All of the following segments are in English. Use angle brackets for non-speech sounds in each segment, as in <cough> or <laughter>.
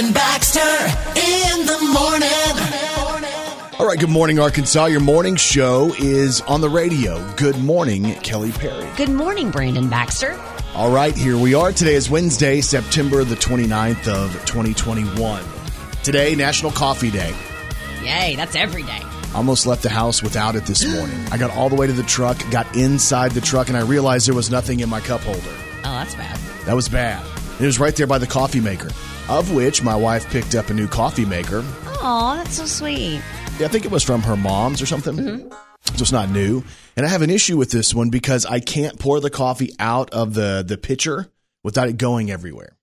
Brandon Baxter in the morning. All right, good morning, Arkansas. Your morning show is on the radio. Good morning, Kelly Perry. Good morning, Brandon Baxter. All right, here we are. Today is Wednesday, September the 29th of 2021. Today, National Coffee Day. Yay, that's every day. Almost left the house without it this morning. I got all the way to the truck, got inside the truck, and I realized there was nothing in my cup holder. Oh, that's bad. That was bad. It was right there by the coffee maker, of which my wife picked up a new coffee maker. Oh, that's so sweet. Yeah, I think it was from her mom's or something. So it's not new. And I have an issue with this one because I can't pour the coffee out of the, the pitcher without it going everywhere.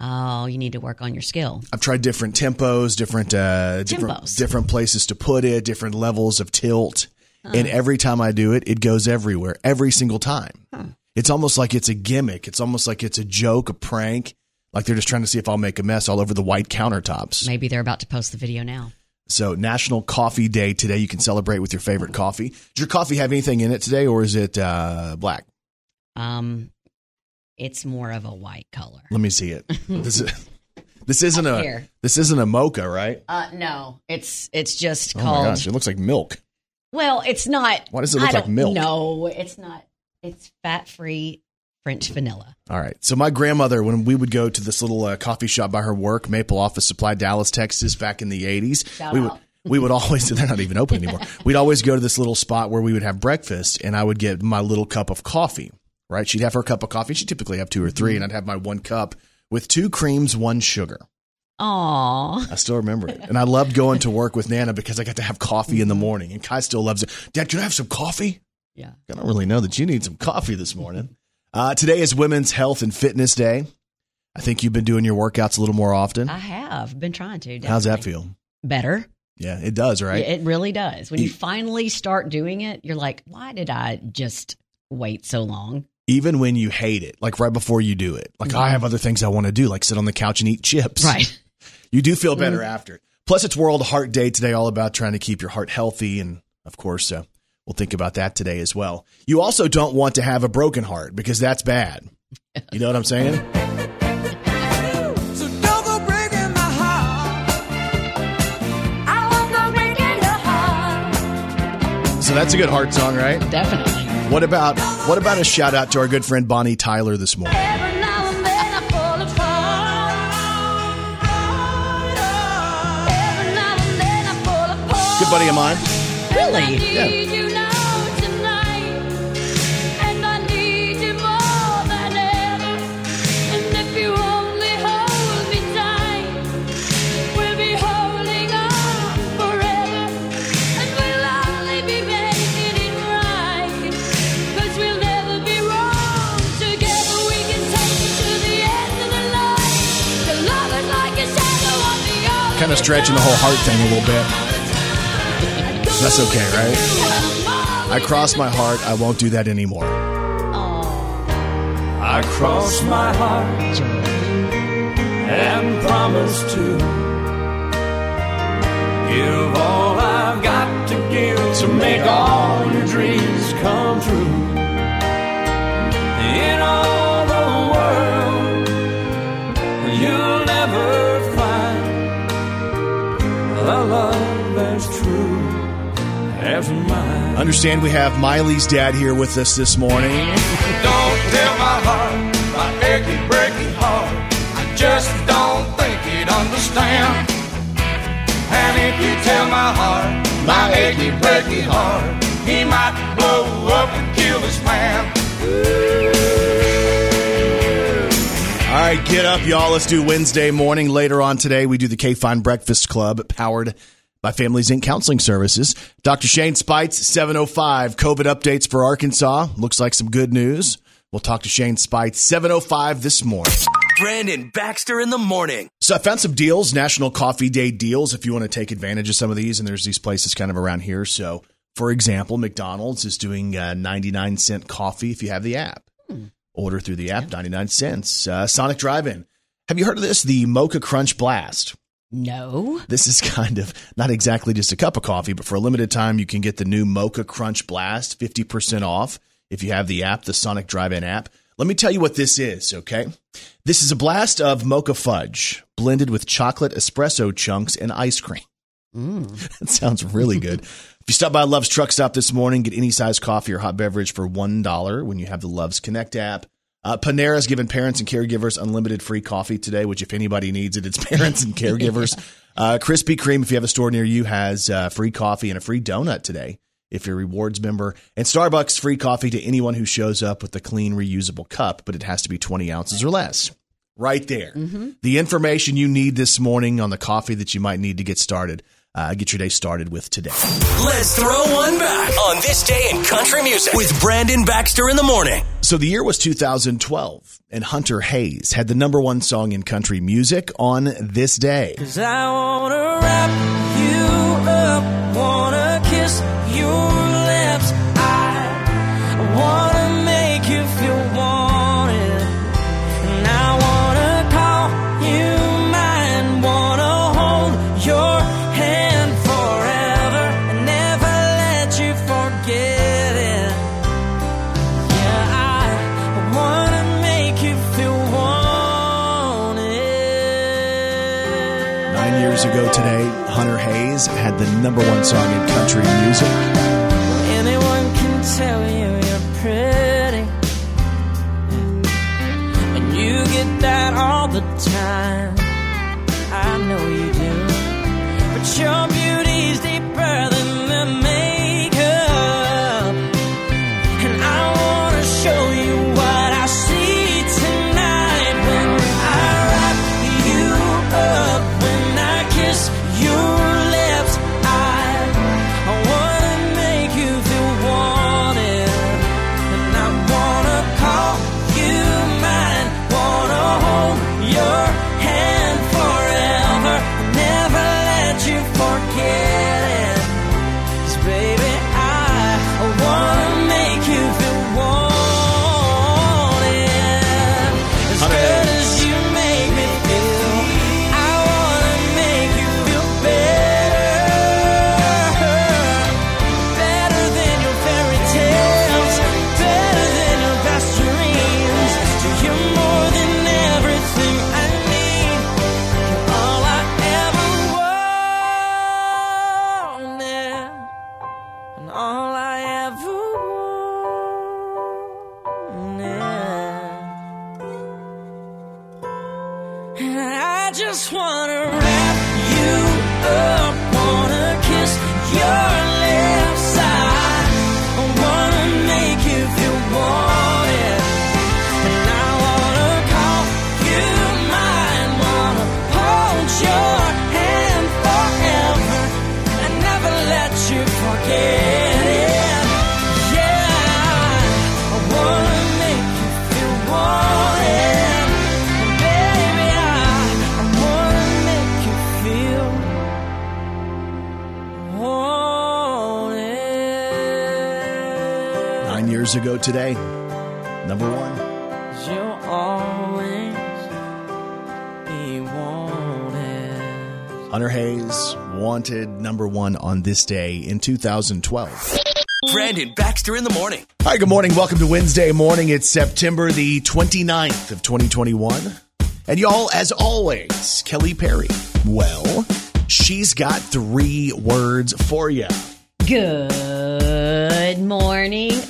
Oh, you need to work on your skill. I've tried different tempos, different uh, different Tempos. different places to put it, different levels of tilt, and every time I do it, it goes everywhere. Every single time, it's almost like it's a gimmick. It's almost like it's a joke, a prank. Like they're just trying to see if I'll make a mess all over the white countertops. Maybe they're about to post the video now. So, National Coffee Day today. You can celebrate with your favorite coffee. Does your coffee have anything in it today, or is it uh, black? Um, it's more of a white color. Let me see it. <laughs> this is this isn't a Here. this isn't a mocha, right? Uh, no, it's it's just Oh called. my gosh, it looks like milk. Well, it's not. Why does it look like milk? No, it's not. It's fat free French vanilla. All right. So my grandmother, when we would go to this little uh, coffee shop by her work, Maple Office Supply, Dallas, Texas, back in the eighties, we would out. <laughs> we would always <laughs> they're not even open anymore. We'd always go to this little spot where we would have breakfast, and I would get my little cup of coffee. Right? She'd have her cup of coffee. She'd typically have two or 3 and I'd have my one cup with two creams, one sugar. Aw, I still remember it. And I loved going to work with Nana because I got to have coffee in the morning. And Kai still loves it. Dad, can I have some coffee? yeah. I don't really know that you need some coffee this morning. Uh, today is Women's Health and Fitness Day. I think you've been doing your workouts a little more often. I have been trying to. How's that feel? Better. Yeah, it does, right? It really does. When you finally start doing it, you're like, why did I just wait so long? Even when you hate it, like right before you do it. Like, I have other things I want to do, like sit on the couch and eat chips. Right. <laughs> You do feel better after. Plus, it's World Heart Day today, all about trying to keep your heart healthy. And of course, uh, we'll think about that today as well. You also don't want to have a broken heart because that's bad. You know what I'm saying? So don't go breaking my heart. I won't go breaking your heart. So that's a good heart song, right? Definitely. What about what about a shout out to our good friend Bonnie Tyler this morning? Every now and then I fall apart. Every now and then I fall apart. Good buddy of mine. Really? Yeah. Kind of stretching the whole heart thing a little bit. That's okay, right? I cross my heart. I won't do that anymore. I cross my heart and promise to give all I've got to give to make all your dreams come true. Understand we have Miley's dad here with us this morning. Don't tell my heart, my achy, breaky heart. I just don't think he'd understand. And if you tell my heart, my achy, breaky heart, he might blow up and kill this man. All right, get up, y'all. Let's do Wednesday morning. Later on today, we do the K Fine Breakfast Club, powered by family's Inc. Counseling Services. Dr. Shane Speights, 705. COVID updates for Arkansas. Looks like some good news. We'll talk to Shane Speights, 705 this morning. Brandon Baxter in the morning. So I found some deals, National Coffee Day deals, if you want to take advantage of some of these. And there's these places kind of around here. So, for example, McDonald's is doing uh, 99 cent coffee if you have the app. Order through the app, 99 cents. Uh, Sonic Drive-In. Have you heard of this? The Mocha Crunch Blast. No. This is kind of not exactly just a cup of coffee, but for a limited time, you can get the new Mocha Crunch Blast 50% off if you have the app, the Sonic Drive In app. Let me tell you what this is, okay? This is a blast of mocha fudge, blended with chocolate espresso chunks and ice cream. Mm. <laughs> that sounds really good. <laughs> If you stop by Love's Truck Stop this morning, get any size coffee or hot beverage for $1 when you have the Love's Connect app. Uh, Panera's giving parents and caregivers unlimited free coffee today, which if anybody needs it, it's <laughs> parents and caregivers. <laughs> Uh, Krispy Kreme, if you have a store near you, has uh, free coffee and a free donut today if you're a rewards member. And Starbucks, free coffee to anyone who shows up with a clean, reusable cup, but it has to be 20 ounces or less. Right there. The information you need this morning on the coffee that you might need to get started. Uh, get your day started with today. Let's throw one back on this day in country music with Brandon Baxter in the morning. So the year was 2012, and Hunter Hayes had the number one song in country music on this day. Wanna kiss your lips. I wanna ago today, Hunter Hayes had the number one song in country music. Nine years ago today, number one. You'll always be wanted. Hunter Hayes, wanted number one on this day in 2012. Brandon Baxter in the morning. Hi, good morning. Welcome to Wednesday morning. It's September the 29th of 2021. And y'all, as always, Kelly Perry. Well, she's got three words for you. Good morning, Arkansas.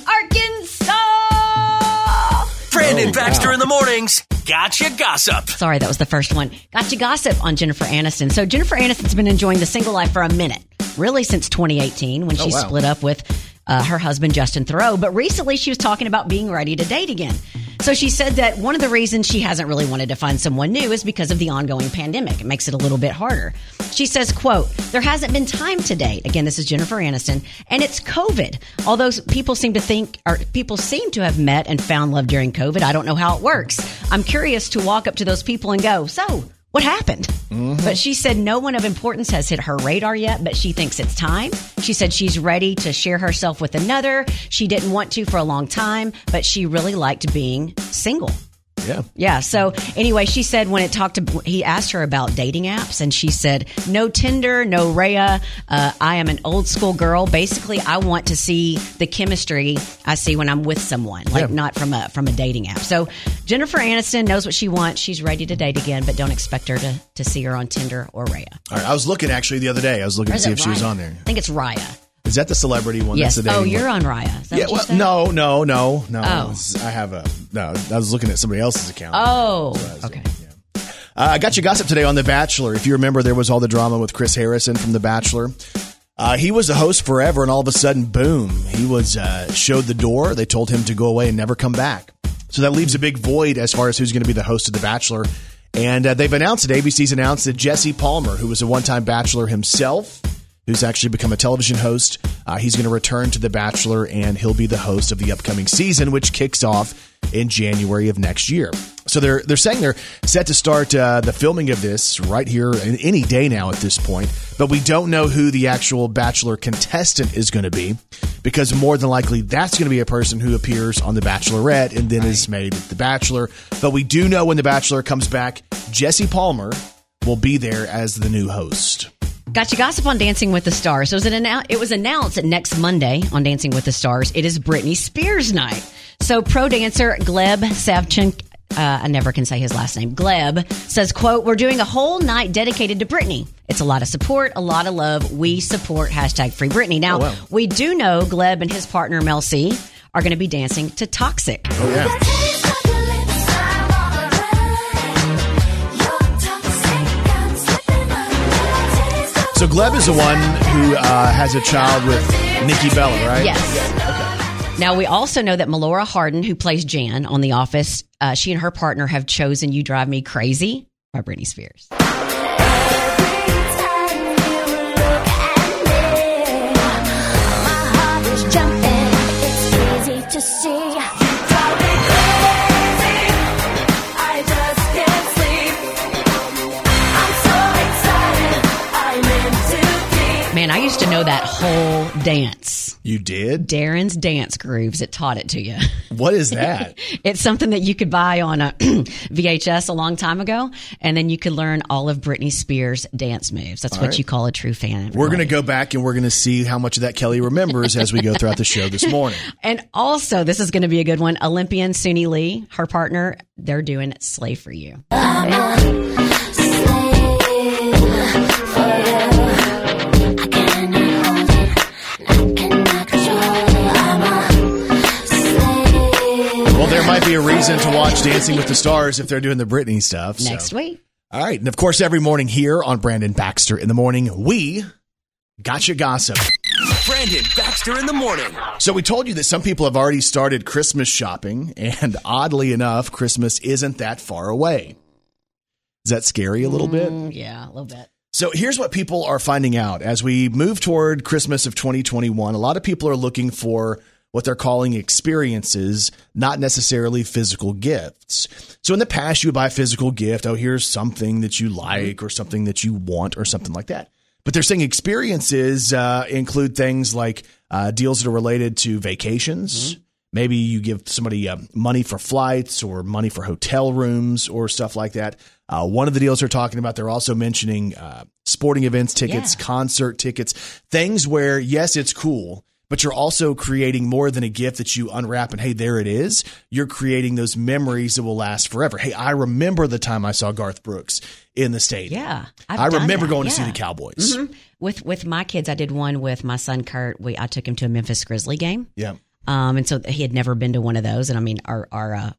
Brandon Oh, Baxter wow. in the mornings. Gotcha gossip. Sorry, that was the first one. Gotcha gossip on Jennifer Aniston. So Jennifer Aniston's been enjoying the single life for a minute, really since 2018 when oh, she Oh, wow. split up with uh, her husband Justin Theroux. But recently, she was talking about being ready to date again. So she said that one of the reasons she hasn't really wanted to find someone new is because of the ongoing pandemic. It makes it a little bit harder. She says, quote, there hasn't been time to date. Again, this is Jennifer Aniston. And it's COVID. Although people seem to think, or people seem to have met and found love during COVID. I don't know how it works. I'm curious to walk up to those people and go, so what happened? Mm-hmm. But she said no one of importance has hit her radar yet, but she thinks it's time. She said she's ready to share herself with another. She didn't want to for a long time, but she really liked being single. Yeah. Yeah. So anyway, she said when it talked to, he asked her about dating apps and she said, no Tinder, no Raya. Uh, I am an old school girl. Basically, I want to see the chemistry I see when I'm with someone, like Yeah. not from a, from a dating app. So Jennifer Aniston knows what she wants. She's ready to date again, but don't expect her to, to see her on Tinder or Raya. All right. I was looking actually the other day. I was looking to see if she was on there. I think it's Raya. Is that the celebrity one? Yes. That's the Oh, you're one? on Raya. Yeah, well, no, no, no, no. Oh. I have a no. I was looking at somebody else's account. Oh, okay. Uh, I got you gossip today on The Bachelor. If you remember, there was all the drama with Chris Harrison from The Bachelor. Uh, he was the host forever, and all of a sudden, boom, he was uh, showed the door. They told him to go away and never come back. So that leaves a big void as far as who's going to be the host of The Bachelor. And uh, they've announced it. ABC's announced that Jesse Palmer, who was a one-time Bachelor himself, who's actually become a television host, uh, he's going to return to The Bachelor, and he'll be the host of the upcoming season, which kicks off in January of next year. So they're they're saying they're set to start uh, the filming of this right here in any day now at this point, but we don't know who the actual Bachelor contestant is going to be because more than likely that's going to be a person who appears on The Bachelorette and then is made The Bachelor. But we do know when The Bachelor comes back, Jesse Palmer will be there as the new host. Got you gossip on Dancing with the Stars. So it was, an it was announced that next Monday on Dancing with the Stars, it is Britney Spears night. So pro dancer Gleb Savchuk, uh, I never can say his last name, Gleb, says, quote, we're doing a whole night dedicated to Britney. It's a lot of support, a lot of love. We support hashtag free Britney. Now, Oh, wow. we do know Gleb and his partner Mel C are going to be dancing to Toxic. Oh yeah. So Gleb is the one who uh, has a child with Nikki Bella, right? Yes. Now we also know that Melora Hardin, who plays Jan on The Office, uh, she and her partner have chosen "You Drive Me Crazy" by Britney Spears. To Man, I used to know that whole dance. You did? Darrin's Dance Grooves. It taught it to you. <laughs> What is that? It's something that you could buy on uh, <clears throat> a VHS a long time ago, and then you could learn all of Britney Spears' dance moves. That's what right. you call a true fan. We're going to go back and we're going to see how much of that Kelly remembers as we go throughout the show this morning. <laughs> And also, this is going to be a good one. Olympian Suni Lee, her partner, they're doing "Slay for You." Might be a reason to watch Dancing with the Stars if they're doing the Britney stuff. so. Next week. All right. And of course, every morning here on Brandon Baxter in the morning, we gotcha gossip. Brandon Baxter in the morning. So we told you that some people have already started Christmas shopping, and oddly enough, Christmas isn't that far away. Is that scary a little bit? Mm, yeah, a little bit. So here's what people are finding out as we move toward Christmas of 2021. A lot of people are looking for what they're calling experiences, not necessarily physical gifts. So in the past, you would buy a physical gift. Oh, here's something that you like or something that you want or something like that. But they're saying experiences uh, include things like uh, deals that are related to vacations. Maybe you give somebody uh, money for flights or money for hotel rooms or stuff like that. Uh, one of the deals they're talking about, they're also mentioning uh, sporting events tickets, Yeah. concert tickets, things where, yes, it's cool, but you're also creating more than a gift that you unwrap and, hey, there it is. You're creating those memories that will last forever. Hey, I remember the time I saw Garth Brooks in the stadium. Yeah, I've I remember that, going to see the Cowboys. With with my kids, I did one with my son Kurt. We I took him to a Memphis Grizzly game, Yeah. um, and so he had never been to one of those. And I mean, our our uh,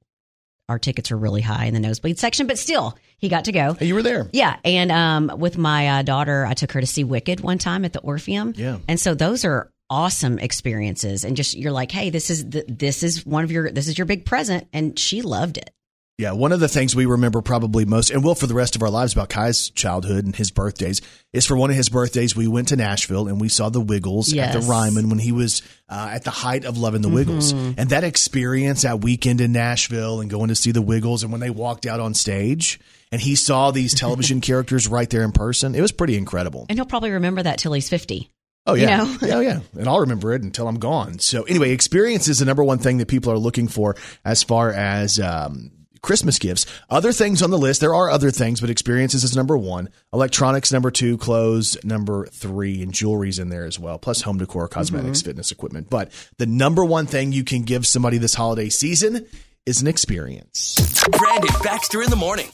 our tickets are really high in the nosebleed section, but still, he got to go. Hey, you were there. Yeah, and um, with my uh, daughter, I took her to see Wicked one time at the Orpheum. Yeah. and so those are awesome experiences, and just you're like, hey, this is the, this is one of your this is your big present, and she loved it. Yeah, one of the things we remember probably most, and will for the rest of our lives about Kai's childhood and his birthdays, is for one of his birthdays, we went to Nashville and we saw the Wiggles at Yes. the Ryman when he was uh, at the height of loving the Wiggles. And that experience, that weekend in Nashville and going to see the Wiggles, and when they walked out on stage and he saw these television <laughs> characters right there in person, it was pretty incredible. And he'll probably remember that till he's fifty. Oh You yeah, know? yeah, yeah, and I'll remember it until I'm gone. So anyway, experience is the number one thing that people are looking for as far as um, Christmas gifts. Other things on the list, there are other things, but experiences is number one, electronics number two, clothes number three, and jewelry's in there as well, plus home decor, cosmetics, fitness equipment. But the number one thing you can give somebody this holiday season is an experience. Brandon Baxter in the morning.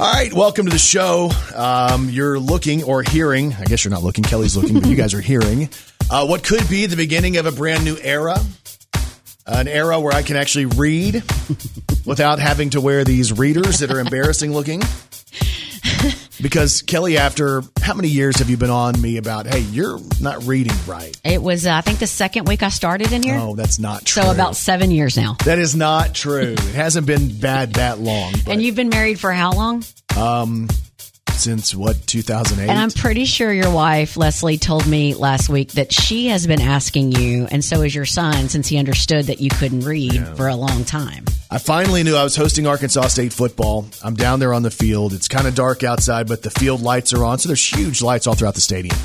All right, welcome to the show. Um, you're looking or hearing, I guess you're not looking, Kelly's looking, but you guys are hearing, uh, what could be the beginning of a brand new era. An era where I can actually read without having to wear these readers that are embarrassing looking. <laughs> Because, Kelly, after how many years have you been on me about, hey, you're not reading right? It was, uh, I think, the second week I started in here. Oh, that's not true. so about seven years now. That is not true. It hasn't been bad that long. But And you've been married for how long? Since what, 2008? And I'm pretty sure your wife, Leslie, told me last week that she has been asking you, and so is your son, since he understood that you couldn't read for a long time. I finally knew I was hosting Arkansas State football. I'm down there on the field. It's kind of dark outside, but the field lights are on. So there's huge lights all throughout the stadium.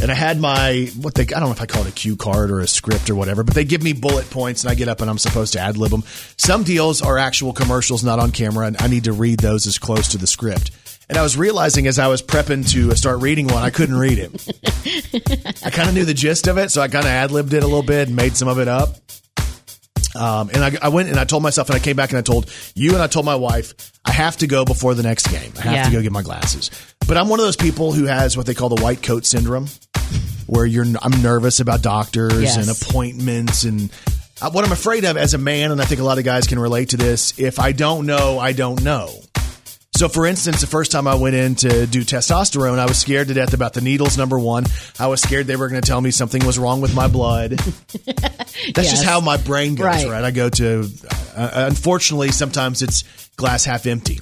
And I had my, what they, I don't know if I call it a cue card or a script or whatever, but they give me bullet points and I get up and I'm supposed to ad lib them. Some deals are actual commercials, not on camera, and I need to read those as close to the script. And I was realizing as I was prepping to start reading one, I couldn't read it. <laughs> I kind of knew the gist of it, so I kind of ad libbed it a little bit and made some of it up. Um, and I, I went and I told myself, and I came back and I told you and I told my wife, I have to go before the next game. I have Yeah. to go get my glasses. But I'm one of those people who has what they call the white coat syndrome, where you're I'm nervous about doctors Yes. and appointments and. uh, What I'm afraid of as a man, and I think a lot of guys can relate to this, if I don't know, I don't know. So, for instance, the first time I went in to do testosterone, I was scared to death about the needles, number one. I was scared they were going to tell me something was wrong with my blood. <laughs> That's Yes. just how my brain goes, right? Right. I go to, uh, unfortunately, sometimes it's glass half empty.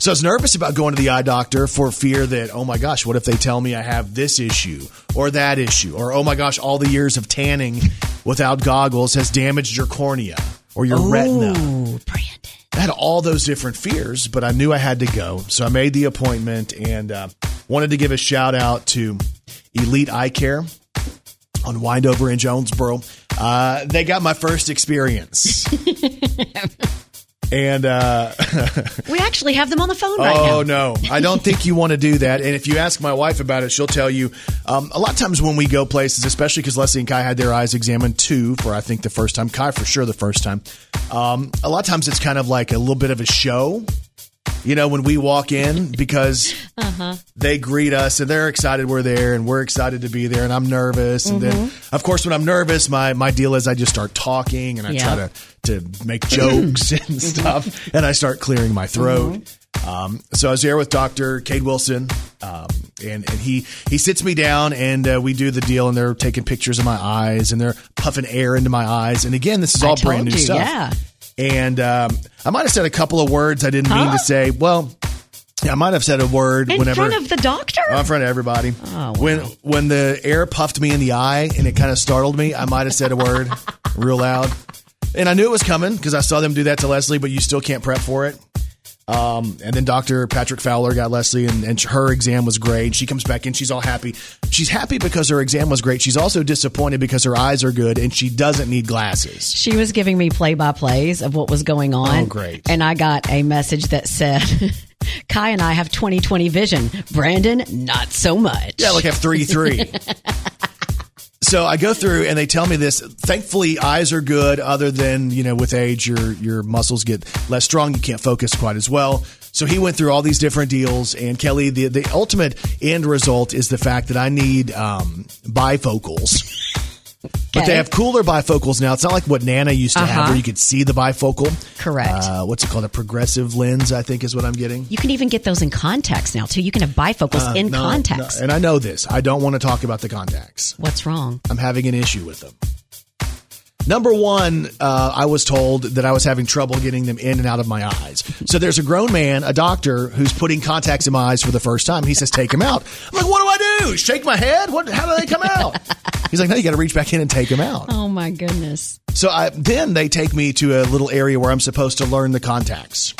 So I was nervous about going to the eye doctor for fear that, oh my gosh, what if they tell me I have this issue or that issue? Or, oh my gosh, all the years of tanning without goggles has damaged your cornea or your retina. Ooh, Brandon. I had all those different fears, but I knew I had to go. So I made the appointment and uh, wanted to give a shout out to Elite Eye Care on Windover in Jonesboro. Uh, they got my first experience. <laughs> and uh, <laughs> We actually have them on the phone right now. Oh no, I don't think you want to do that. And if you ask my wife about it, she'll tell you. Um, a lot of times when we go places, especially because Leslie and Kai had their eyes examined too, for I think the first time, Kai for sure the first time. Um, a lot of times it's kind of like a little bit of a show. You know, when we walk in because they greet us and they're excited we're there and we're excited to be there and I'm nervous. And then, of course, when I'm nervous, my, my deal is I just start talking and I try to, to make jokes <clears throat> and stuff and I start clearing my throat. Um, so I was there with Dr. Cade Wilson, um, and, and he, he sits me down and uh, we do the deal and they're taking pictures of my eyes and they're puffing air into my eyes. And again, this is all brand new you, stuff. yeah. And um, I might have said a couple of words I didn't mean to say. Well, I might have said a word In whenever front of the doctor? Oh, in front of everybody. Oh, wow. When when the air puffed me in the eye and it kind of startled me, I might have said a word <laughs> real loud. And I knew it was coming because I saw them do that to Leslie, but you still can't prep for it. Um, and then Dr. Patrick Fowler got Leslie, and, and her exam was great. She comes back in, she's all happy. She's happy because her exam was great. She's also disappointed because her eyes are good and she doesn't need glasses. She was giving me play by plays of what was going on. Oh, great. And I got a message that said, <laughs> Kai and I have 2020 vision. Brandon, not so much. Yeah, like have three three. <laughs> so I go through and they tell me this. Thankfully, eyes are good. Other than you know, with age, your your muscles get less strong. You can't focus quite as well. So he went through all these different deals. And Kelly, the the ultimate end result is the fact that I need um, bifocals. <laughs> But they have cooler bifocals now. It's not like what Nana used to have, Uh-huh. where you could see the bifocal. Correct. Uh, what's it called? A progressive lens, I think, is what I'm getting. You can even get those in contacts now, too. You can have bifocals in Uh, No, contacts. no, and I know this. I don't want to talk about the contacts. What's wrong? I'm having an issue with them. Number one, uh, I was told that I was having trouble getting them in and out of my eyes. So there's a grown man, a doctor, who's putting contacts in my eyes for the first time. He says, "Take them out." I'm like, "What do I do? Shake my head? What? How do they come out?" <laughs> He's like, "No, you got to reach back in and take them out." Oh, my goodness. So I, then they take me to a little area where I'm supposed to learn the contacts.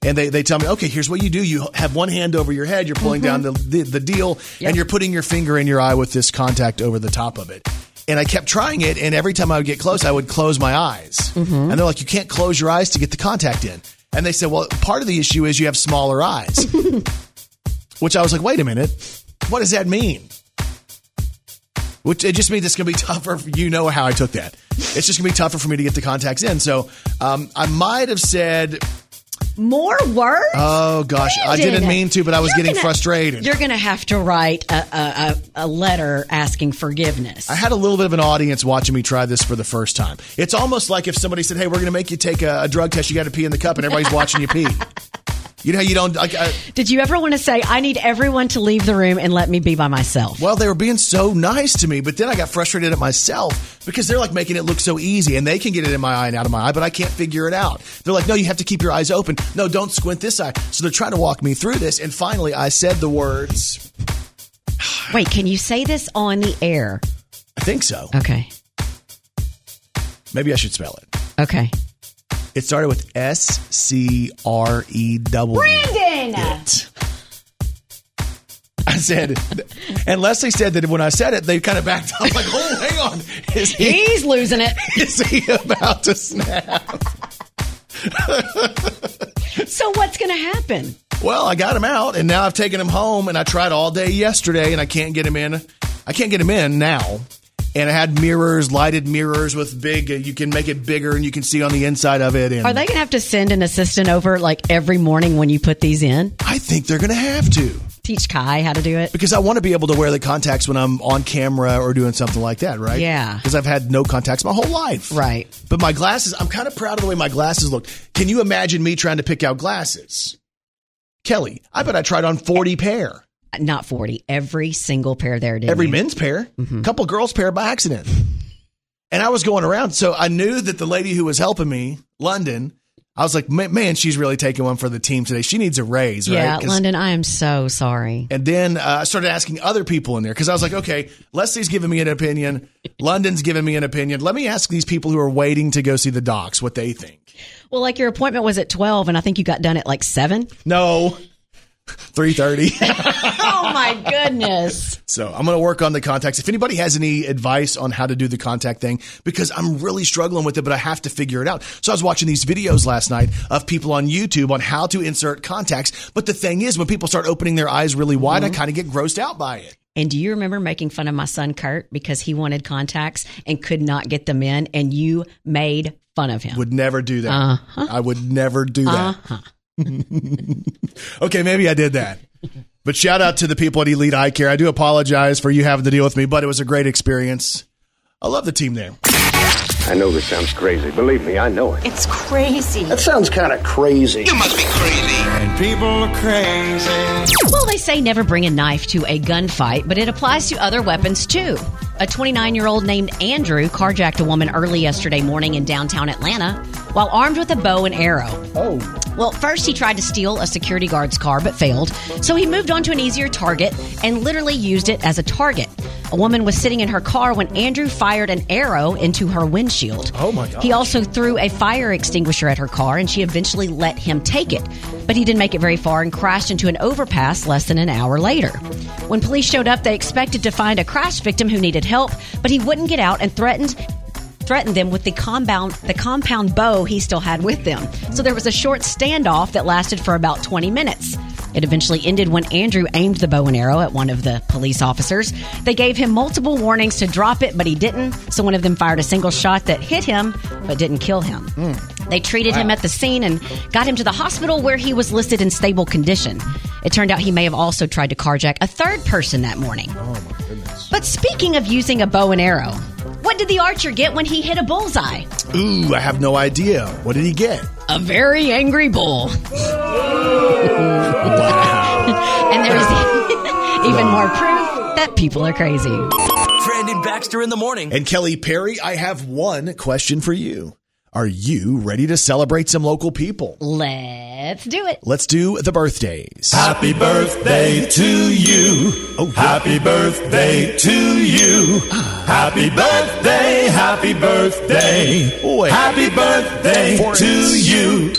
And they, they tell me, okay, here's what you do. You have one hand over your head, you're pulling down the, the, the deal, and you're putting your finger in your eye with this contact over the top of it. And I kept trying it, and every time I would get close, I would close my eyes. And they're like, you can't close your eyes to get the contact in. And they said, well, part of the issue is you have smaller eyes. <laughs> Which I was like, wait a minute. What does that mean? Which it just means it's going to be <laughs> tougher. For, you know how I took that. It's just going to be tougher for me to get the contacts in. So um, I might have said, More words? oh gosh, I didn't mean to, but I was getting gonna- frustrated. You're going to have to write a, a, a, a letter asking forgiveness. I had a little bit of an audience watching me try this for the first time. It's almost like if somebody said, "Hey, we're going to make you take a, a drug test. You got to pee in the cup," and everybody's watching you pee. <laughs> You know, how you don't. Like, uh, Did you ever want to say, I need everyone to leave the room and let me be by myself? well, they were being so nice to me, but then I got frustrated at myself because they're like making it look so easy, and they can get it in my eye and out of my eye, but I can't figure it out. They're like, "No, you have to keep your eyes open. No, don't squint this eye." So they're trying to walk me through this, and finally, I said the words. <sighs> Wait, can you say this on the air? I think so. Okay. Maybe I should spell it. Okay. It started with S C R E W. Brandon! it. I said, and Leslie said that when I said it, they kind of backed up, like, "Oh, hang on, is he He's losing it. <laughs> is he about to snap?" So what's going to happen? Well, I got him out, and now I've taken him home, and I tried all day yesterday, and I can't get him in. I can't get him in now. And I had mirrors, lighted mirrors with big. Uh, you can make it bigger, and you can see on the inside of it. And Are they going to have to send an assistant over like every morning when you put these in? I think they're going to have to. Teach Kai how to do it? because I want to be able to wear the contacts when I'm on camera or doing something like that, right? Yeah. Because I've had no contacts my whole life. Right. But my glasses, I'm kind of proud of the way my glasses look. Can you imagine me trying to pick out glasses? Kelly, I bet I tried on 40 pair. Not 40. Every single pair there, didn't Every you? men's pair, a couple girls' pair by accident. And I was going around. So I knew that the lady who was helping me, London, I was like, man, she's really taking one for the team today. She needs a raise, right? Yeah, 'Cause- London, I am so sorry. And then uh, I started asking other people in there because I was like, okay, Leslie's giving me an opinion. London's giving me an opinion. Let me ask these people who are waiting to go see the docs what they think. Well, like your appointment was at 12 and I think you got done at like 7. No, <laughs> 3.30. <laughs> Oh my goodness. so I'm going to work on the contacts. If anybody has any advice on how to do the contact thing, because I'm really struggling with it, but I have to figure it out. So I was watching these videos last night of people on YouTube on how to insert contacts. But the thing is, when people start opening their eyes really wide, I kind of get grossed out by it. And do you remember making fun of my son Kurt because he wanted contacts and could not get them in and you made fun of him? Would never do that. Uh-huh. I would never do that. <laughs> okay, maybe I did that. But shout out to the people at Elite Eye Care. I do apologize for you having to deal with me, but it was a great experience. I love the team there. I know this sounds crazy. Believe me, I know it. It's crazy. That sounds kind of crazy. You must be crazy. And people are crazy. Well, they say never bring a knife to a gunfight, but it applies to other weapons too. A 29 year old named Andrew carjacked a woman early yesterday morning in downtown Atlanta while armed with a bow and arrow. Oh, Well, first he tried to steal a security guard's car but failed, so he moved on to an easier target and literally used it as a target. A woman was sitting in her car when Andrew fired an arrow into her windshield. Oh, my gosh. He also threw a fire extinguisher at her car and she eventually let him take it. But he didn't make it very far and crashed into an overpass less than an hour later. When police showed up, they expected to find a crash victim who needed help, but he wouldn't get out and threatened threatened them with the compound the compound bow he still had with them. So there was a short standoff that lasted for about 20 minutes. It eventually ended when Andrew aimed the bow and arrow at one of the police officers. They gave him multiple warnings to drop it, but he didn't. So one of them fired a single shot that hit him but didn't kill him. Hmm. They treated him at the scene and got him to the hospital where he was listed in stable condition. It turned out he may have also tried to carjack a third person that morning. Oh, but speaking of using a bow and arrow, what did the archer get when he hit a bullseye? ooh, I have no idea. What did he get? A very angry bull. <laughs> and there's even more proof that people are crazy. Brandon Baxter in the morning. And Kelly Perry, I have one question for you. Are you ready to celebrate some local people? Let's do it. Let's do the birthdays. Happy birthday to you. Oh, happy birthday to you. Ah. Happy birthday, happy birthday. Boy. Happy birthday For to you.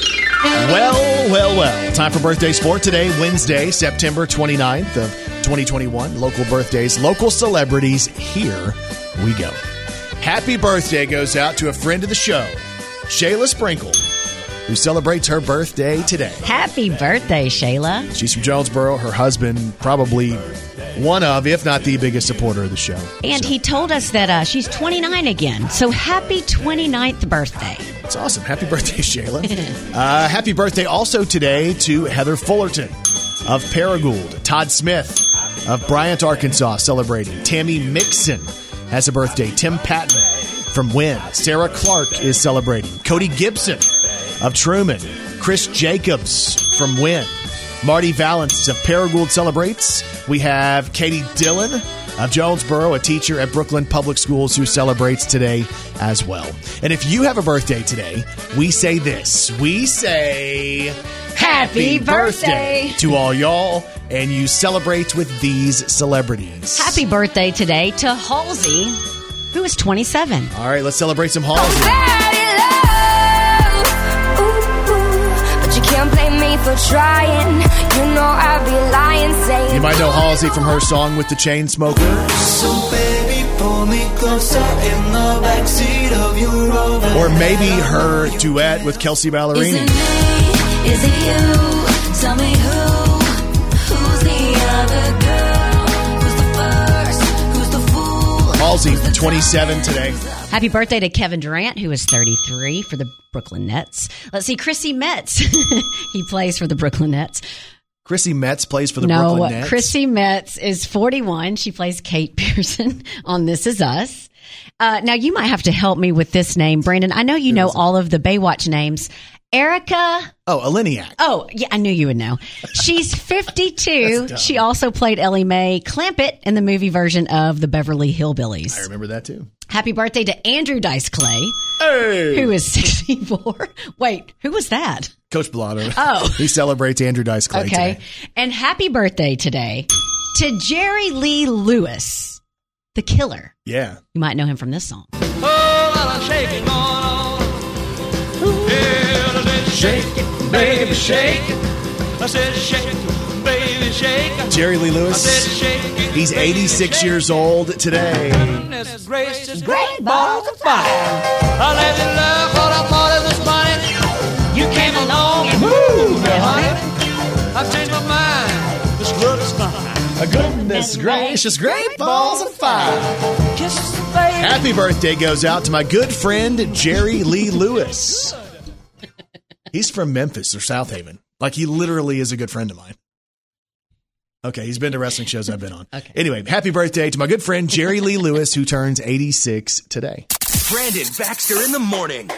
Well, well, well. Time for birthday sport today, Wednesday, September 29th of 2021. Local birthdays, local celebrities. Here we go. Happy birthday goes out to a friend of the show, Shayla Sprinkle. Who celebrates her birthday today. Happy birthday, Shayla. She's from Jonesboro. Her husband, probably one of, if not the biggest supporter of the show. And he told us that uh, she's 29 again. So happy 29th birthday. It's awesome. Happy birthday, Shayla. <laughs> uh, happy birthday also today to Heather Fullerton of Paragould, Todd Smith of Bryant, Arkansas, celebrating. Tammy Mixon has a birthday. Tim Patton from Wynne. Sarah Clark is celebrating. Cody Gibson of Trumann. Chris Jacobs from Wynne. Marty Valance of Paragould celebrates. We have Katie Dillon of Jonesboro, a teacher at Brookland Public Schools who celebrates today as well. And if you have a birthday today, we say this. We say Happy birthday. to all y'all, and you celebrate with these celebrities. Happy birthday today to Halsey, who is 27. All right, let's celebrate some Halsey. But you can't blame me for trying. You know I'd be lying, saying You might know Halsey from her song with the chain smoker, So baby, pull me closer in the backseat of your Rover. or maybe her duet with Kelsey Is it Ballerini. Halsey, 27 today. Happy birthday to Kevin Durant, who is 33 for the Brooklyn Nets. Let's see, Chrissy Metz. <laughs> he plays for the Brooklyn Nets. Chrissy Metz plays for the no, Brooklyn Nets. Chrissy Metz is 41. She plays Kate <laughs> Pearson on This Is Us. Uh, now, you might have to help me with this name, Brandon. I know you know all of the Baywatch names. Erika. Oh, Eleniak. Oh, yeah, I knew you would know. She's <laughs> 52. she also played Ellie Mae Clampett in the movie version of the Beverly Hillbillies. I remember that too. Happy birthday to Andrew Dice Clay, Hey, who is <laughs> 64. Wait, who was that? Coach Blotto. Oh. <laughs> he celebrates Andrew Dice Clay Okay. today. And happy birthday today to Jerry Lee Lewis, the killer. Yeah. You might know him from this song. Oh, shake it, baby, shake it. I said, shake it, baby, shake it. Jerry Lee Lewis. it. He's 86 years old today. Goodness gracious, great balls of fire. I let you love what I thought it was funny. You came along and moved me, honey. I've changed my mind. This love is fine. A goodness gracious, great balls of fire. Happy birthday goes out to my good friend Jerry Lee Lewis. He's from Memphis or Southaven. Like he literally is a good friend of mine. Okay, he's been to wrestling shows I've been on. <laughs> Okay. Anyway, happy birthday to my good friend Jerry Lee Lewis, who turns 86 today. Brandon Baxter in the morning.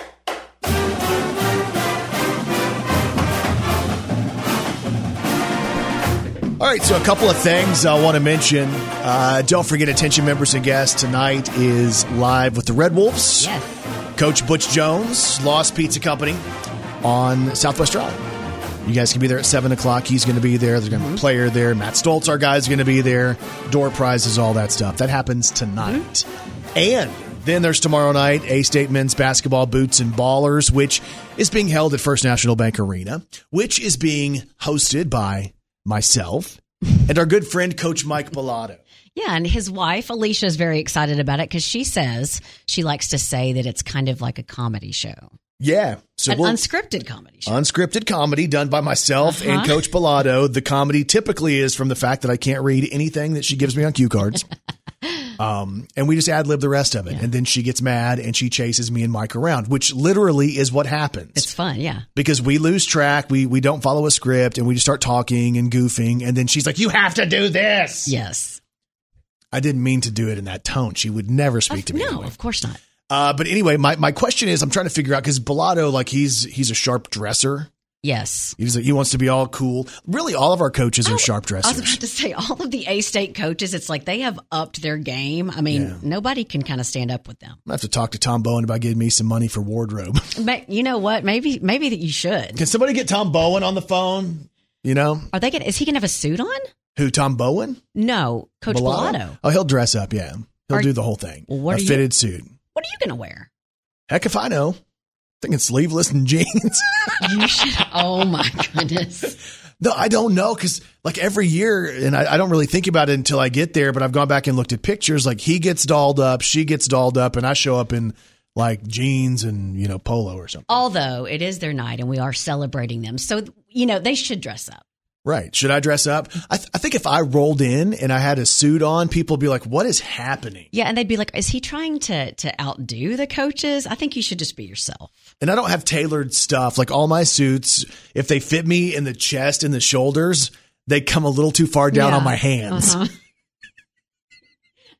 All right, so a couple of things I want to mention. Uh, don't forget, attention members and guests, tonight is live with the Red Wolves. Yes. Coach Butch Jones, Lost Pizza Company on Southwest Drive. You guys can be there at 7 o'clock. He's going to be there. There's going to be a mm-hmm. player there. Matt Stoltz, our guy's going to be there. Door prizes, all that stuff. That happens tonight. Mm-hmm. And then there's tomorrow night, A State men's basketball boots and ballers, which is being held at First National Bank Arena, which is being hosted by myself and our good friend, Coach Mike Balado. Yeah, and his wife Alicia is very excited about it because she says she likes to say that it's kind of like a comedy show, Yeah. So an unscripted comedy show. unscripted comedy done by myself and Uh-huh. Coach Balado. The comedy typically is from the fact that I can't read anything that she gives me on cue cards. <laughs> um, and we just ad lib the rest of it. And then she gets mad and she chases me and Mike around, which literally is what happens. it's fun, yeah. because we lose track, we we don't follow a script, and we just start talking and goofing. And then she's like, "You have to do this." Yes. I didn't mean to do it in that tone. She would never speak to me. no, anyway. of course not. Uh, but anyway, my, my question is, I'm trying to figure out because Balado, like he's he's a sharp dresser. Yes. He's like, he wants to be all cool. Really, all of our coaches are sharp dressers. I was about to say all of the A State coaches, it's like they have upped their game. I mean, Yeah. nobody can kind of stand up with them. I have to talk to Tom Bowen about getting me some money for wardrobe. <laughs> But you know what? Maybe maybe that you should. Can somebody get Tom Bowen on the phone? You know Are they going is he going to have a suit on? who? Tom Bowen? No, Coach Balado. Oh, he'll dress up. Yeah, he'll Are- do the whole thing. Well, what a are you- fitted suit. What are you going to wear? Heck if I know. Thinking sleeveless and <laughs> jeans. You should. Oh my goodness. <laughs> no, I don't know because like every year, and I, I don't really think about it until I get there. But I've gone back and looked at pictures. Like he gets dolled up, she gets dolled up, and I show up in like jeans and you know polo or something. Although it is their night and we are celebrating them. So, you know, they should dress up. Right? Should I dress up? I, th- I think if I rolled in and I had a suit on, people would be like, "What is happening?" Yeah, and they'd be like, "Is he trying to to outdo the coaches?" I think you should just be yourself. And I don't have tailored stuff. Like all my suits, if they fit me in the chest and the shoulders, they come a little too far down Yeah. on my hands. Uh-huh.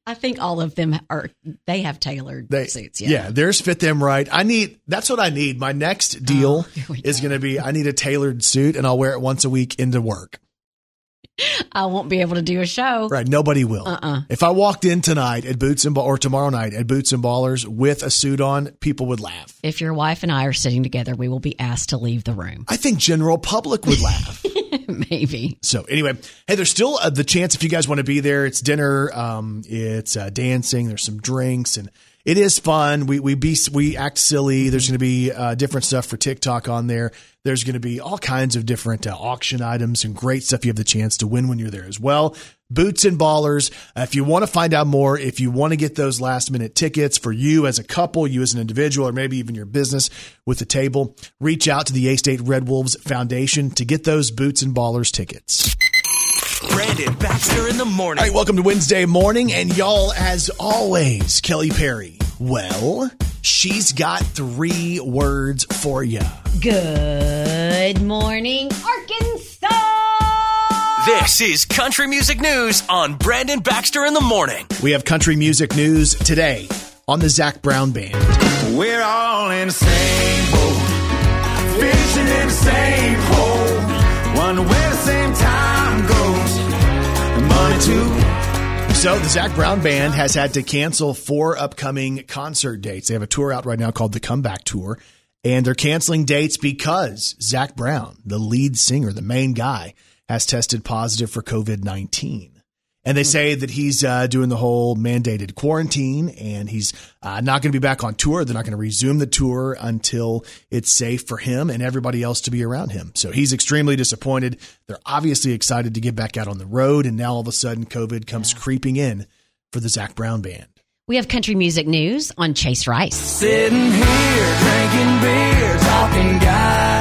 I think all of them are. They have tailored They, suits. yeah. Yeah. theirs fit them right. I need that's what I need. My next deal Oh, <laughs> is go. going to be I need a tailored suit and I'll wear it once a week into work. <laughs> I won't be able to do a show. Right, nobody will. Uh-uh. If I walked in tonight at Boots and Ball or tomorrow night at Boots and Ballers with a suit on, people would laugh. If your wife and I are sitting together, we will be asked to leave the room. I think general public would laugh. <laughs> Maybe. So anyway, hey, there's still uh, the chance if you guys want to be there. It's dinner, um, it's uh, dancing. There's some drinks, and it is fun. We we be we act silly. There's going to be uh, different stuff for TikTok on there. There's going to be all kinds of different uh, auction items and great stuff. You have the chance to win when you're there as well. Boots and Ballers. Uh, if you want to find out more, if you want to get those last minute tickets for you as a couple, you as an individual, or maybe even your business with the table, reach out to the A State Red Wolves Foundation to get those Boots and Ballers tickets. Brandon Baxter in the morning. All right, welcome to Wednesday morning. And y'all, as always, Kelly Perry. Well, she's got three words for you. Good morning, Arkansas. This is Country Music News on Brandon Baxter in the morning. We have country music news today on the Zac Brown Band. We're all in the same boat, fishing in the same hole. Wonder where the same time goes. Money too. So, the Zac Brown Band has had to cancel four upcoming concert dates. They have a tour out right now called the Comeback Tour, and they're canceling dates because Zac Brown, the lead singer, the main guy, has tested positive for COVID 19. And they say that he's uh, doing the whole mandated quarantine and he's uh, not going to be back on tour. They're not going to resume the tour until it's safe for him and everybody else to be around him. So he's extremely disappointed. They're obviously excited to get back out on the road. And now all of a sudden, COVID comes creeping in for the Zac Brown Band. We have country music news on Chase Rice. Sitting here drinking beer, talking God, amen.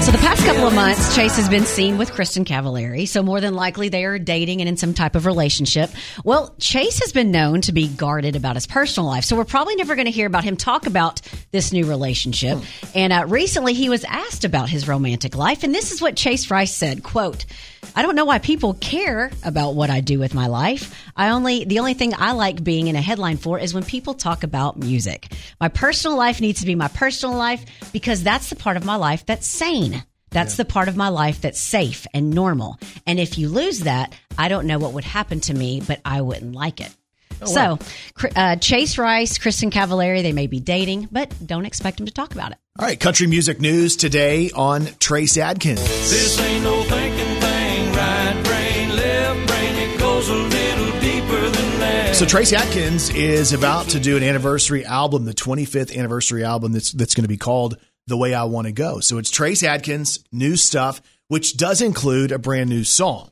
So the past couple of months, Chase has been seen with Kristin Cavallari. So more than likely they are dating and in some type of relationship. Well, Chase has been known to be guarded about his personal life. So we're probably never going to hear about him talk about this new relationship. And uh, recently he was asked about his romantic life. And this is what Chase Rice said, quote, I don't know why people care about what I do with my life. I only, the only thing I like being in a headline for is when people talk about music. My personal life needs to be my personal life because that's the part of my life that's sane. That's the part of my life that's safe and normal. And if you lose that, I don't know what would happen to me, but I wouldn't like it. so, Cr- uh, Chase Rice, Kristin Cavallari, they may be dating, but don't expect them to talk about it. All right, country music news today on Trace Adkins. This ain't no thinking thing, right brain, left brain, it goes a little deeper than that. So Trace Adkins is about to do an anniversary album, the 25th anniversary album that's that's going to be called The Way I Want to Go. So it's Trace Adkins, new stuff, which does include a brand new song.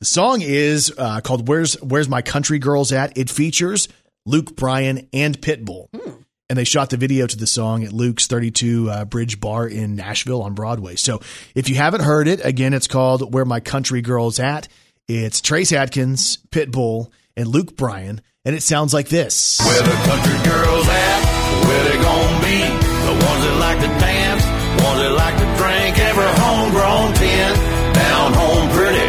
The song is uh, called "Where's Where's My Country Girls At." It features Luke Bryan and Pitbull, and they shot the video to the song at Luke's 32 uh, Bridge Bar in Nashville on Broadway. So if you haven't heard it, again, it's called "Where My Country Girls At." It's Trace Adkins, Pitbull, and Luke Bryan, and it sounds like this. Where the country girls at? Where they gonna be? The ones that like to dance, ones that like to drink, every homegrown tin, down home pretty,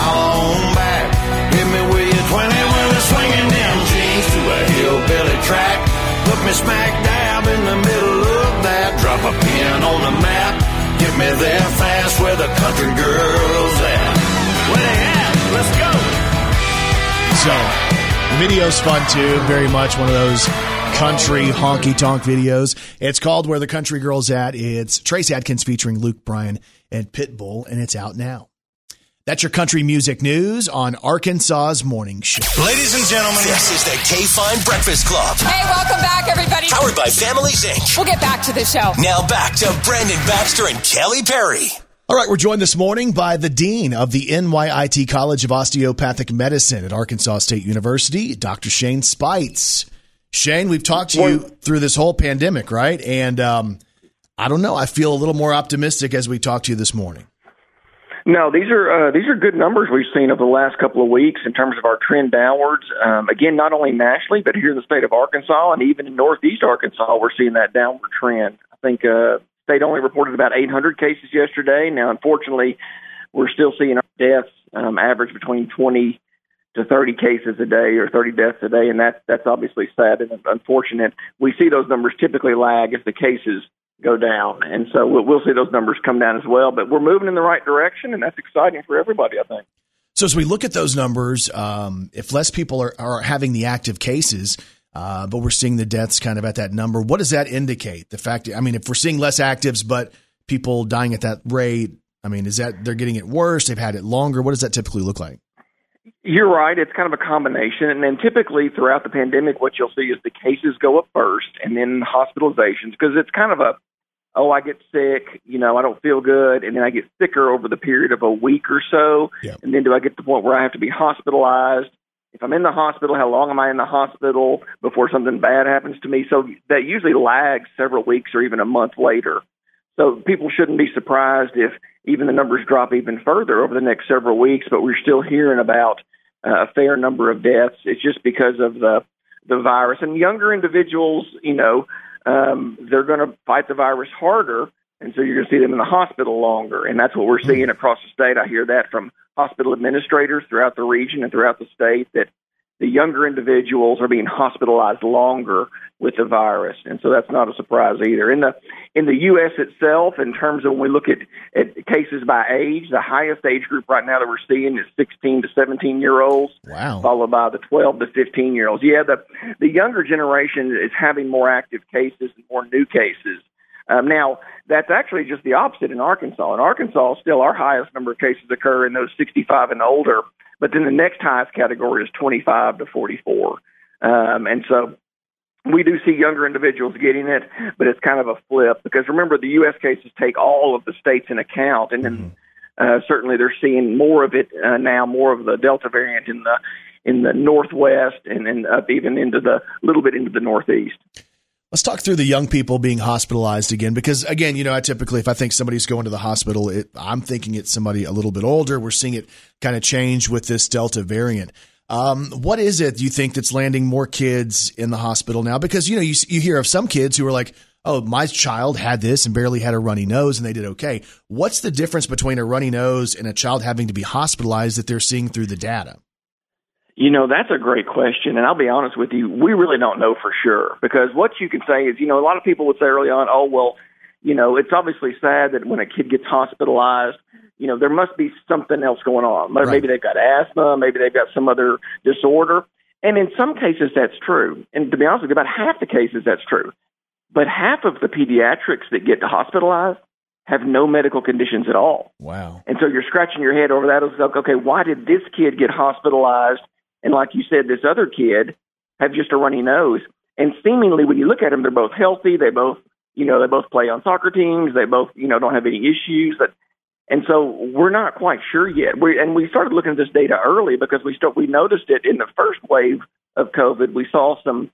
holla on back. Hit me with your 20 when we're swinging them jeans to a hillbilly track. Put me smack dab in the middle of that. Drop a pin on the map. Get me there fast where the country girls at. Where they at? Let's go. So the video's fun too. Very much one of those country honky tonk videos. It's called Where the Country Girl's At. It's Trace Adkins featuring Luke Bryan and Pitbull, and it's out now. That's your country music news on Arkansas's Morning Show. Ladies and gentlemen, this is the KFIN Breakfast Club. Hey, welcome back, everybody. Powered by Families Inc. We'll get back to the show. Now back to Brandon Baxter and Kelly Perry. All right, we're joined this morning by the Dean of the NYIT College of Osteopathic Medicine at Arkansas State University, Dr. Shane Speights. Shane, we've talked to you through this whole pandemic, right? And um, I don't know. I feel a little more optimistic as we talk to you this morning. No, these are uh, these are good numbers we've seen over the last couple of weeks in terms of our trend downwards. Um, again, not only nationally, but here in the state of Arkansas and even in Northeast Arkansas, we're seeing that downward trend. I think uh, state only reported about 800 cases yesterday. Now, unfortunately, we're still seeing our deaths um, average between 20 to 30 cases a day or 30 deaths a day, and that's that's obviously sad and unfortunate. We see those numbers typically lag as the cases go down, and so we'll, we'll see those numbers come down as well. But we're moving in the right direction, and that's exciting for everybody. I think. So as we look at those numbers, um, if less people are, are having the active cases, uh, but we're seeing the deaths kind of at that number, what does that indicate? The fact, I mean, if we're seeing less actives, but people dying at that rate, I mean, is that they're getting it worse? They've had it longer. What does that typically look like? You're right. It's kind of a combination. And then typically throughout the pandemic, what you'll see is the cases go up first and then hospitalizations because it's kind of a, oh, I get sick, you know, I don't feel good. And then I get sicker over the period of a week or so. Yep. And then do I get to the point where I have to be hospitalized? If I'm in the hospital, how long am I in the hospital before something bad happens to me? So that usually lags several weeks or even a month later. So people shouldn't be surprised if even the numbers drop even further over the next several weeks, but we're still hearing about uh, a fair number of deaths. It's just because of the the virus and younger individuals. You know, um, they're going to fight the virus harder, and so you're going to see them in the hospital longer. And that's what we're seeing across the state. I hear that from hospital administrators throughout the region and throughout the state that the younger individuals are being hospitalized longer with the virus, and so that's not a surprise either. In the in the U.S. itself, in terms of when we look at, at cases by age, the highest age group right now that we're seeing is 16 to 17 year olds, Wow. followed by the 12 to 15 year olds. Yeah, the the younger generation is having more active cases and more new cases. Um, now, that's actually just the opposite in Arkansas. In Arkansas, still our highest number of cases occur in those 65 and older, but then the next highest category is 25 to 44. Um, and so we do see younger individuals getting it, but it's kind of a flip because remember, the U.S. cases take all of the states in account, and then uh, certainly they're seeing more of it uh, now, more of the Delta variant in the in the northwest and, and up even into the little bit into the northeast. Let's talk through the young people being hospitalized again, because again, you know, I typically, if I think somebody's going to the hospital, it, I'm thinking it's somebody a little bit older. We're seeing it kind of change with this Delta variant. Um, what is it you think that's landing more kids in the hospital now? Because you know, you you hear of some kids who are like, "Oh, my child had this and barely had a runny nose, and they did okay." What's the difference between a runny nose and a child having to be hospitalized that they're seeing through the data? You know, that's a great question. And I'll be honest with you, we really don't know for sure because what you can say is, you know, a lot of people would say early on, oh, well, you know, it's obviously sad that when a kid gets hospitalized, you know, there must be something else going on. Maybe Right. they've got asthma, maybe they've got some other disorder. And in some cases, that's true. And to be honest with you, about half the cases, that's true. But half of the pediatrics that get hospitalized have no medical conditions at all. Wow. And so you're scratching your head over that. It's like, okay, why did this kid get hospitalized? And like you said, this other kid have just a runny nose. And seemingly, when you look at them, they're both healthy. They both, you know, they both play on soccer teams. They both, you know, don't have any issues. But and so we're not quite sure yet. We and we started looking at this data early because we start, we noticed it in the first wave of COVID. We saw some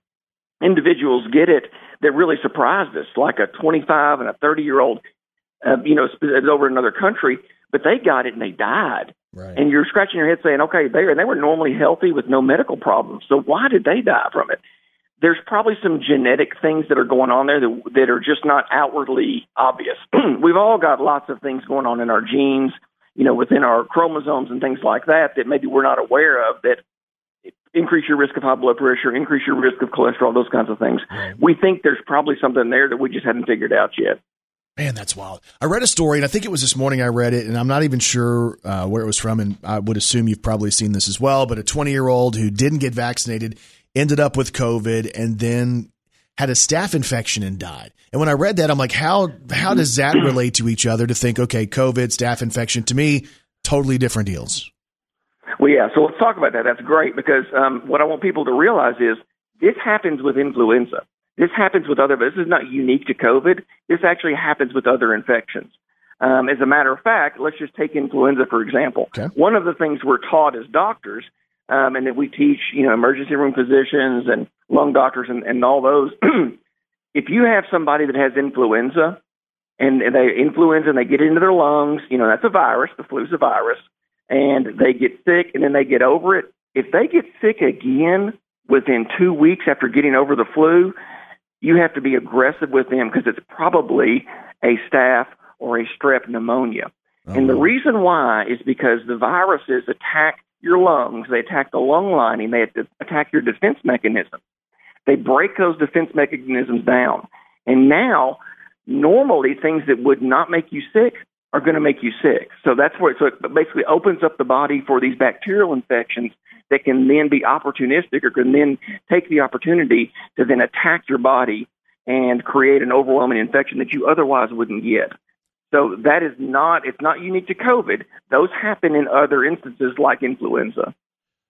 individuals get it that really surprised us, like a 25 and a 30 year old, uh, you know, over in another country, but they got it and they died. Right. And you're scratching your head saying, okay, they and they were normally healthy with no medical problems. So why did they die from it? There's probably some genetic things that are going on there that that are just not outwardly obvious. <clears throat> We've all got lots of things going on in our genes, you know, within our chromosomes and things like that that maybe we're not aware of that increase your risk of high blood pressure, increase your risk of cholesterol, those kinds of things. We think there's probably something there that we just haven't figured out yet. Man, that's wild. I read a story, and I think it was this morning I read it, and I'm not even sure uh, where it was from, and I would assume you've probably seen this as well. But a 20 year old who didn't get vaccinated ended up with COVID and then had a staph infection and died. And when I read that, I'm like, how how does that <clears throat> relate to each other? To think, okay, COVID, staph infection, to me, totally different deals. Well, yeah. So let's talk about that. That's great because um, what I want people to realize is this happens with influenza. This happens with other. This is not unique to COVID. This actually happens with other infections. Um, as a matter of fact, let's just take influenza for example. Okay. One of the things we're taught as doctors, um, and that we teach, you know, emergency room physicians and lung doctors and, and all those. <clears throat> if you have somebody that has influenza and they influenza and they get into their lungs, you know, that's a virus, the flu's a virus, and they get sick and then they get over it. If they get sick again within two weeks after getting over the flu, you have to be aggressive with them because it's probably a staph or a strep pneumonia. And the reason why is because the viruses attack your lungs, they attack the lung lining, they attack your defense mechanism. They break those defense mechanisms down. And now, normally, things that would not make you sick are going to make you sick. So that's where it, so it basically opens up the body for these bacterial infections that can then be opportunistic or can then take the opportunity to then attack your body and create an overwhelming infection that you otherwise wouldn't get. So that is not it's not unique to COVID. Those happen in other instances like influenza.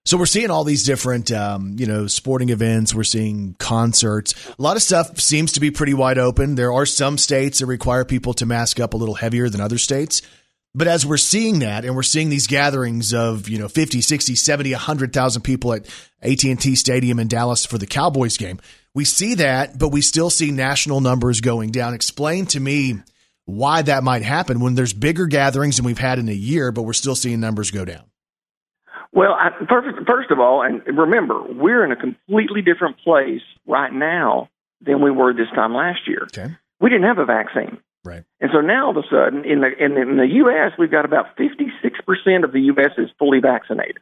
So we're seeing all these different, um, you know, sporting events. We're seeing concerts. A lot of stuff seems to be pretty wide open. There are some states that require people to mask up a little heavier than other states. But as we're seeing that and we're seeing these gatherings of, you know, 50, 60, 70, 100,000 people at AT&T Stadium in Dallas for the Cowboys game, we see that, but we still see national numbers going down. Explain to me why that might happen when there's bigger gatherings than we've had in a year, but we're still seeing numbers go down. Well, I, first, first of all, and remember, we're in a completely different place right now than we were this time last year. Okay. We didn't have a vaccine. Right. And so now all of a sudden, in the in the, in the U.S., we've got about 56% of the U.S. is fully vaccinated.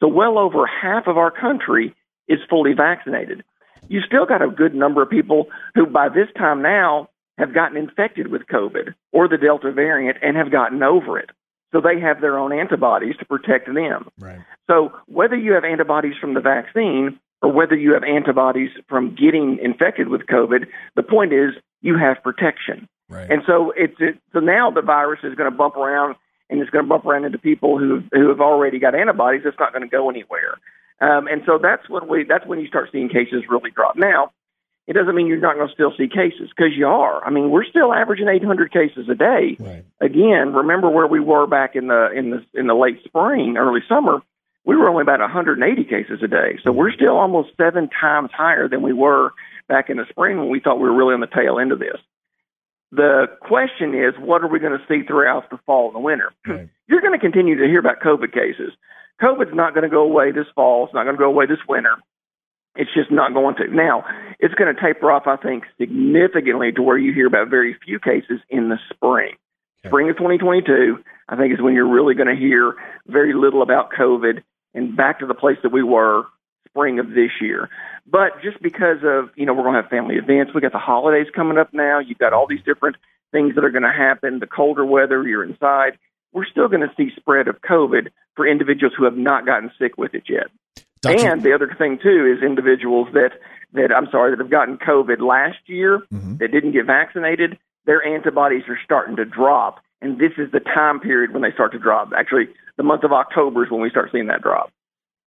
So well over half of our country is fully vaccinated. You still got a good number of people who, by this time now, have gotten infected with COVID or the Delta variant and have gotten over it. So they have their own antibodies to protect them. Right. So whether you have antibodies from the vaccine or whether you have antibodies from getting infected with COVID, the point is you have protection. Right. And so it's it, so now the virus is going to bump around and it's going to bump around into people who who have already got antibodies. It's not going to go anywhere. Um, and so that's when we that's when you start seeing cases really drop. Now, it doesn't mean you're not going to still see cases because you are. I mean, we're still averaging 800 cases a day. Right. Again, remember where we were back in the in the in the late spring, early summer. We were only about 180 cases a day, so we're still almost seven times higher than we were back in the spring when we thought we were really on the tail end of this. The question is, what are we going to see throughout the fall and the winter? <clears throat> Right. You're going to continue to hear about COVID cases. COVID's not going to go away this fall. It's not going to go away this winter. It's just not going to. Now, it's going to taper off, I think, significantly to where you hear about very few cases in the spring. Okay. Spring of 2022, I think, is when you're really going to hear very little about COVID and back to the place that we were spring of this year. But just because of, you know, we're going to have family events, we got the holidays coming up now. You've got all these different things that are going to happen. The colder weather, you're inside. We're still going to see spread of COVID for individuals who have not gotten sick with it yet. Dr. And the other thing too is individuals that that I'm sorry that have gotten COVID last year Mhm. that didn't get vaccinated, their antibodies are starting to drop, and this is the time period when they start to drop. Actually, the month of October is when we start seeing that drop.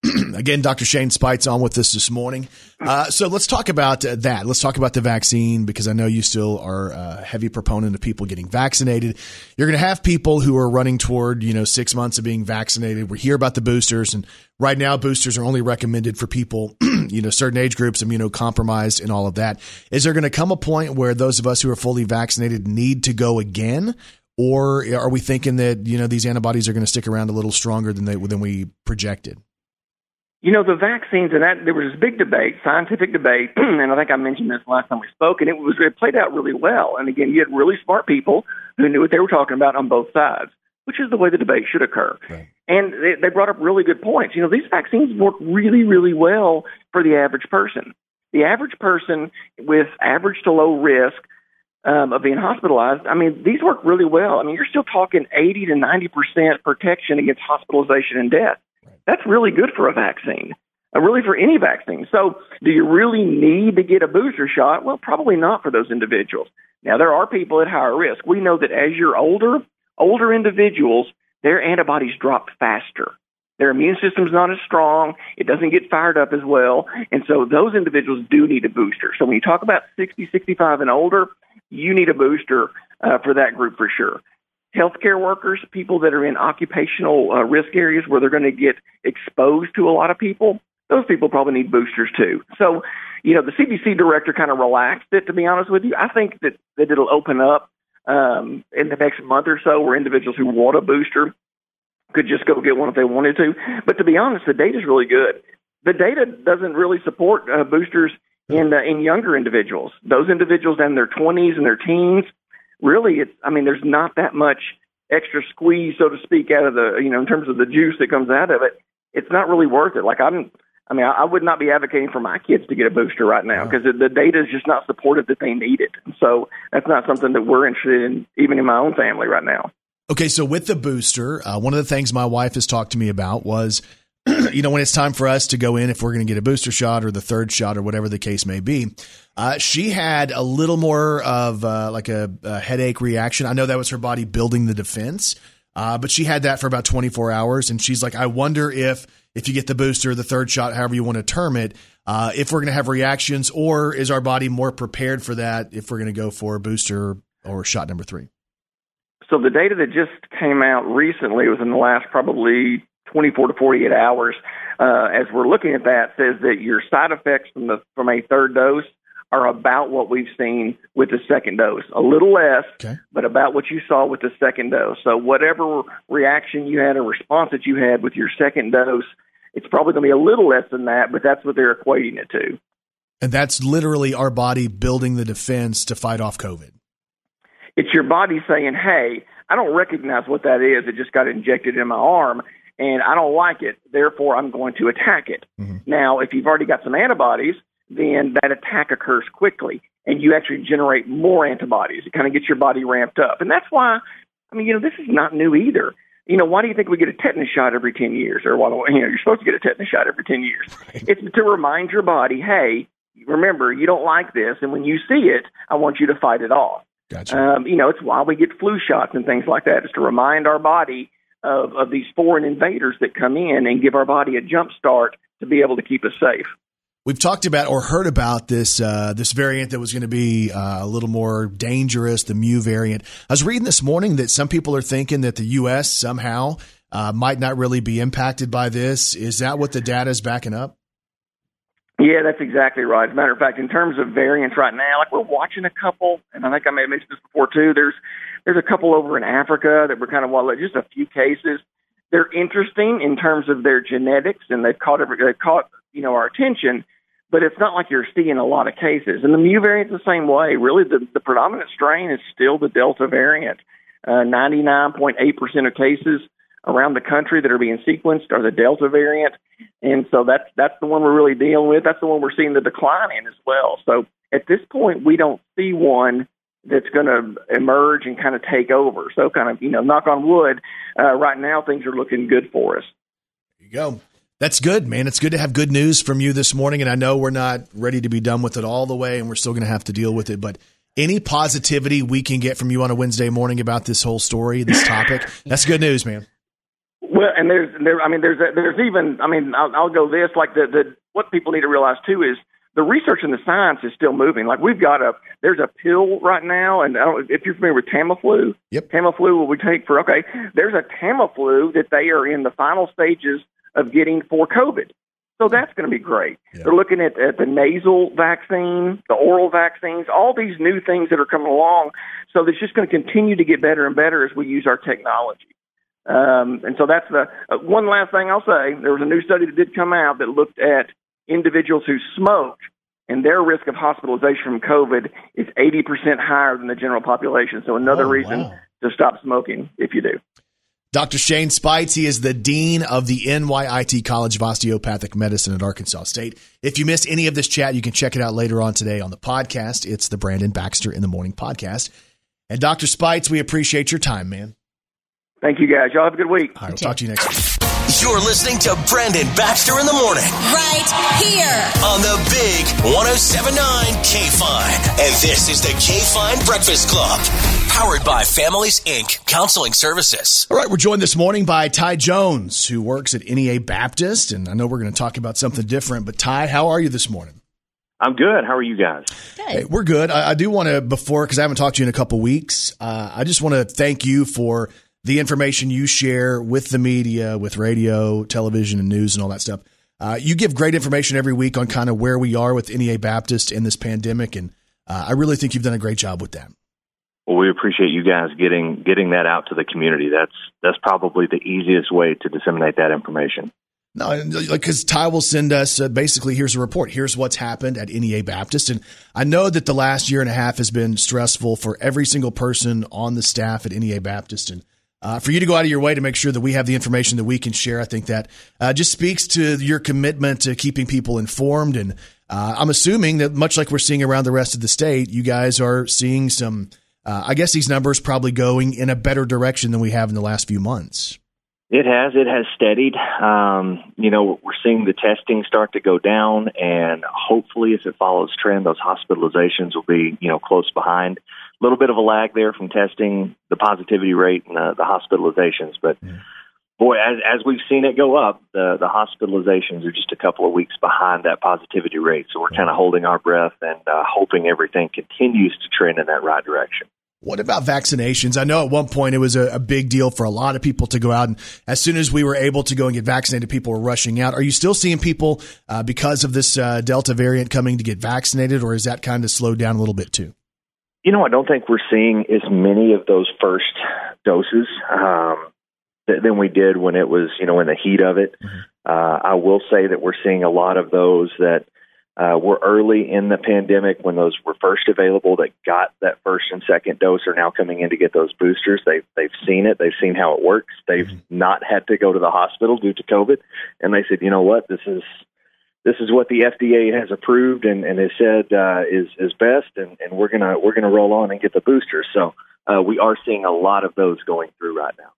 <clears throat> Again, Dr. Shane Speights on with us this morning. Uh, so let's talk about uh, that. Let's talk about the vaccine because I know you still are a heavy proponent of people getting vaccinated. You're going to have people who are running toward, you know, six months of being vaccinated. We hear about the boosters and right now boosters are only recommended for people, <clears throat> you know, certain age groups, immunocompromised and all of that. Is there going to come a point where those of us who are fully vaccinated need to go again? Or are we thinking that, you know, these antibodies are going to stick around a little stronger than they, than we projected? You know, the vaccines and that there was this big debate, scientific debate, <clears throat> and I think I mentioned this last time we spoke, and it was it played out really well. And again, you had really smart people who knew what they were talking about on both sides, which is the way the debate should occur. Right. And they, they brought up really good points. You know, these vaccines work really, really well for the average person. The average person with average to low risk um, of being hospitalized, I mean, these work really well. I mean, you're still talking 80 to 90 percent protection against hospitalization and death. That's really good for a vaccine, uh, really for any vaccine. So, do you really need to get a booster shot? Well, probably not for those individuals. Now, there are people at higher risk. We know that as you're older, older individuals, their antibodies drop faster. Their immune system's not as strong. It doesn't get fired up as well. And so those individuals do need a booster. So when you talk about 60, 65 and older, you need a booster uh, for that group for sure. Healthcare workers, people that are in occupational uh, risk areas where they're going to get exposed to a lot of people, those people probably need boosters too. So, you know, the CDC director kind of relaxed it. To be honest with you, I think that that it'll open up um, in the next month or so, where individuals who want a booster could just go get one if they wanted to. But to be honest, the data is really good. The data doesn't really support uh, boosters in uh, in younger individuals. Those individuals in their 20s and their teens, really, it's I mean, there's not that much extra squeeze, so to speak, out of the you know in terms of the juice that comes out of it. It's not really worth it. Like I'm. I mean, I I would not be advocating for my kids to get a booster right now because the the data is just not supportive that they need it. So that's not something that we're interested in, even in my own family right now. Okay, so with the booster, uh, one of the things my wife has talked to me about was, <clears throat> you know, when it's time for us to go in, if we're going to get a booster shot or the third shot or whatever the case may be, uh, she had a little more of uh, like a, a headache reaction. I know that was her body building the defense, uh, but she had that for about 24 hours, and she's like, I wonder if if you get the booster, the third shot, however you want to term it, uh, if we're going to have reactions, or is our body more prepared for that if we're going to go for a booster or shot number three? So the data that just came out recently, within the last probably 24 to 48 hours, uh, as we're looking at that, says that your side effects from the from a third dose are about what we've seen with the second dose. A little less, Okay. but about what you saw with the second dose. So whatever reaction you had or response that you had with your second dose, it's probably going to be a little less than that, but that's what they're equating it to. And that's literally our body building the defense to fight off COVID. it's your body saying, "Hey, I don't recognize what that is. It just got injected in my arm, and I don't like it. Therefore, I'm going to attack it." Mm-hmm. Now, if you've already got some antibodies, then that attack occurs quickly, and you actually generate more antibodies. It kind of gets your body ramped up, and that's why. I mean, you know, this is not new either. You know, why do you think we get a tetanus shot every ten years, or why? You know, you're supposed to get a tetanus shot every ten years. It's to remind your body, "Hey, remember, you don't like this, and when you see it, I want you to fight it off." Gotcha. Um, you know, it's why we get flu shots and things like that, is to remind our body of, of these foreign invaders that come in and give our body a jump start to be able to keep us safe. We've talked about or heard about this uh, this variant that was going to be uh, a little more dangerous, the Mu variant. I was reading this morning that some people are thinking that the U.S. somehow uh, might not really be impacted by this. Is that what the data is backing up? Yeah, that's exactly right. As a matter of fact, in terms of variants right now, like we're watching a couple, and I think I may have mentioned this before too. There's there's a couple over in Africa that were kind of well, just a few cases. They're interesting in terms of their genetics, and they've caught they've caught you know our attention. But it's not like you're seeing a lot of cases. And the Mu variant's the same way. Really, the, the predominant strain is still the Delta variant. Uh, 99.8% of cases around the country that are being sequenced are the Delta variant, and so that's that's the one we're really dealing with. That's the one we're seeing the decline in as well. So at this point, we don't see one that's going to emerge and kind of take over. So kind of you know, knock on wood, uh, right now things are looking good for us. There you go. That's good, man. It's good to have good news from you this morning. And I know we're not ready to be done with it all the way, and we're still going to have to deal with it. But any positivity we can get from you on a Wednesday morning about this whole story, this topic, that's good news, man. Well, and there's there. I mean, there's there's even. I mean, I'll, I'll go this like the the what people need to realize too is the research and the science is still moving. Like we've got a there's a pill right now, and I don't, if you're familiar with Tamiflu, Yep. Tamiflu what we take for okay. There's a Tamiflu that they are in the final stages of getting for COVID. So that's going to be great. They're looking at, at the nasal vaccine, the oral vaccines, all these new things that are coming along. So it's just going to continue to get better and better as we use our technology. Um, and so that's the uh, one last thing I'll say. There was a new study that did come out that looked at individuals who smoked, and their risk of hospitalization from COVID is 80% higher than the general population. So another Oh, reason wow. to stop smoking if you do. Dr. Shane Speights, he is the Dean of the NYIT College of Osteopathic Medicine at Arkansas State. If you missed any of this chat, you can check it out later on today on the podcast. It's the Brandon Baxter in the Morning podcast. And Dr. Speights, we appreciate your time, man. Thank you guys. Y'all have a good week. All right, we'll talk to you next week. You're listening to Brandon Baxter in the morning Right here. on the big 1079 K Fine. And this is the KFIN Breakfast Club, powered by Families Inc. Counseling Services. All right, we're joined this morning by Ty Jones, who works at NEA Baptist. And I know we're going to talk about something different, but Ty, how are you this morning? I'm good. How are you guys? Hey, we're good. I, I do want to, before, because I haven't talked to you in a couple weeks, uh, I just want to thank you for the information you share with the media, with radio, television, and news, and all that stuff. Uh, you give great information every week on kind of where we are with NEA Baptist in this pandemic, and uh, I really think you've done a great job with that. Well, we appreciate you guys getting getting that out to the community. That's that's probably the easiest way to disseminate that information. No, because Ty will send us uh, basically here's a report. Here's what's happened at NEA Baptist, and I know that the last year and a half has been stressful for every single person on the staff at NEA Baptist, and uh, for you to go out of your way to make sure that we have the information that we can share, I think that uh, just speaks to your commitment to keeping people informed. And uh, I'm assuming that much like we're seeing around the rest of the state, you guys are seeing some. Uh, I guess these numbers probably going in a better direction than we have in the last few months. It has. It has steadied. Um, you know, we're seeing the testing start to go down, and hopefully, if it follows trend, those hospitalizations will be, you know, close behind. A little bit of a lag there from testing the positivity rate and the, the hospitalizations, but boy, as as we've seen it go up, the the hospitalizations are just a couple of weeks behind that positivity rate. So we're kind of holding our breath and uh, hoping everything continues to trend in that right direction. What about vaccinations? I know at one point it was a, a, big deal for a lot of people to go out, and as soon as we were able to go and get vaccinated, people were rushing out. Are you still seeing people uh, because of this uh, Delta variant coming to get vaccinated, or is that kind of slowed down a little bit too? You know, I don't think we're seeing as many of those first doses um, th- than we did when it was, you know, in the heat of it. Mm-hmm. Uh, I will say that we're seeing a lot of those that uh, were early in the pandemic when those were first available that got that first and second dose are now coming in to get those boosters. They've they've seen it. They've seen how it works. They've mm-hmm. not had to go to the hospital due to COVID, and they said, you know what, this is this is what the FDA has approved and, and has said uh, is is best, and, and we're gonna we're gonna roll on and get the booster. So uh, we are seeing a lot of those going through right now.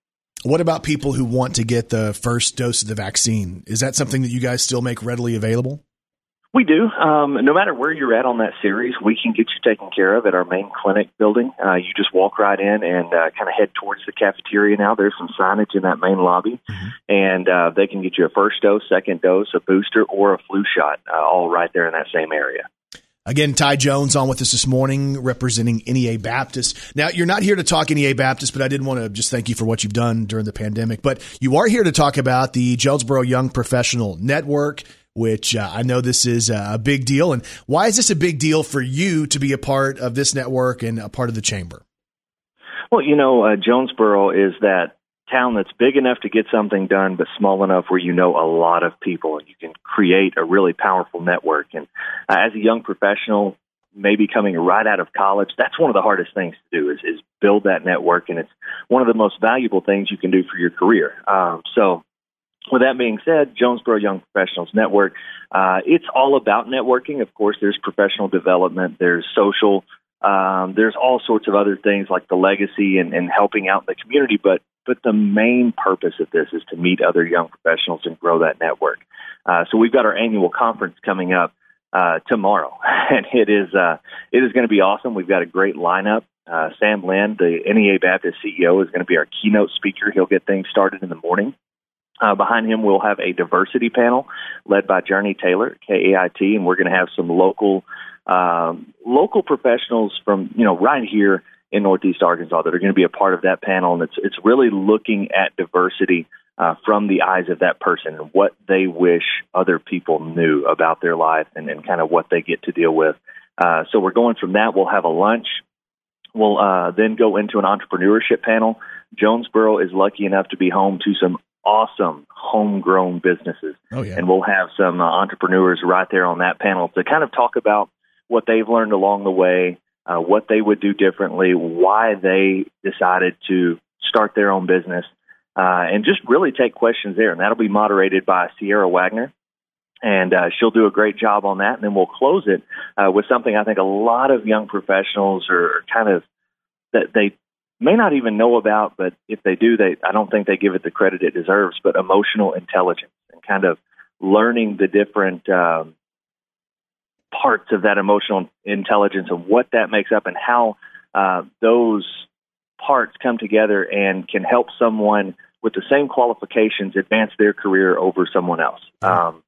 What about people who want to get the first dose of the vaccine? Is that something that you guys still make readily available? We do. Um, no matter where you're at on that series, we can get you taken care of at our main clinic building. Uh, you just walk right in and uh, kind of head towards the cafeteria now. There's some signage in that main lobby, mm-hmm. and uh, they can get you a first dose, second dose, a booster, or a flu shot, uh, all right there in that same area. Again, Ty Jones on with us this morning representing NEA Baptist. Now, you're not here to talk NEA Baptist, but I did want to just thank you for what you've done during the pandemic. But you are here to talk about the Jonesboro Young Professional Network which uh, I know this is a big deal. And why is this a big deal for you to be a part of this network and a part of the chamber? Well, you know, uh, Jonesboro is that town that's big enough to get something done, but small enough where you know a lot of people and you can create a really powerful network. And uh, as a young professional, maybe coming right out of college, that's one of the hardest things to do is, is build that network. And it's one of the most valuable things you can do for your career. Um, so with that being said, Jonesboro Young Professionals Network, uh, it's all about networking. Of course, there's professional development, there's social, um, there's all sorts of other things like the legacy and, and helping out the community. But but the main purpose of this is to meet other young professionals and grow that network. Uh, so we've got our annual conference coming up uh, tomorrow, <laughs> and it is uh, it is going to be awesome. We've got a great lineup. Uh, Sam Lynn, the NEA Baptist CEO, is going to be our keynote speaker. He'll get things started in the morning. Uh, behind him, we'll have a diversity panel led by Journey Taylor, KAIT, and we're going to have some local um, local professionals from you know right here in Northeast Arkansas that are going to be a part of that panel, and it's it's really looking at diversity uh, from the eyes of that person and what they wish other people knew about their life and, and kind of what they get to deal with. Uh, so we're going from that. We'll have a lunch. We'll uh, then go into an entrepreneurship panel. Jonesboro is lucky enough to be home to some awesome homegrown businesses. Oh, yeah. And we'll have some uh, entrepreneurs right there on that panel to kind of talk about what they've learned along the way, uh, what they would do differently, why they decided to start their own business, uh, and just really take questions there. And that'll be moderated by Sierra Wagner. And uh, she'll do a great job on that. And then we'll close it uh, with something I think a lot of young professionals are kind of that they may not even know about, but if they do, they I don't think they give it the credit it deserves. But emotional intelligence and kind of learning the different um, parts of that emotional intelligence and what that makes up and how uh, those parts come together and can help someone with the same qualifications advance their career over someone else. Um,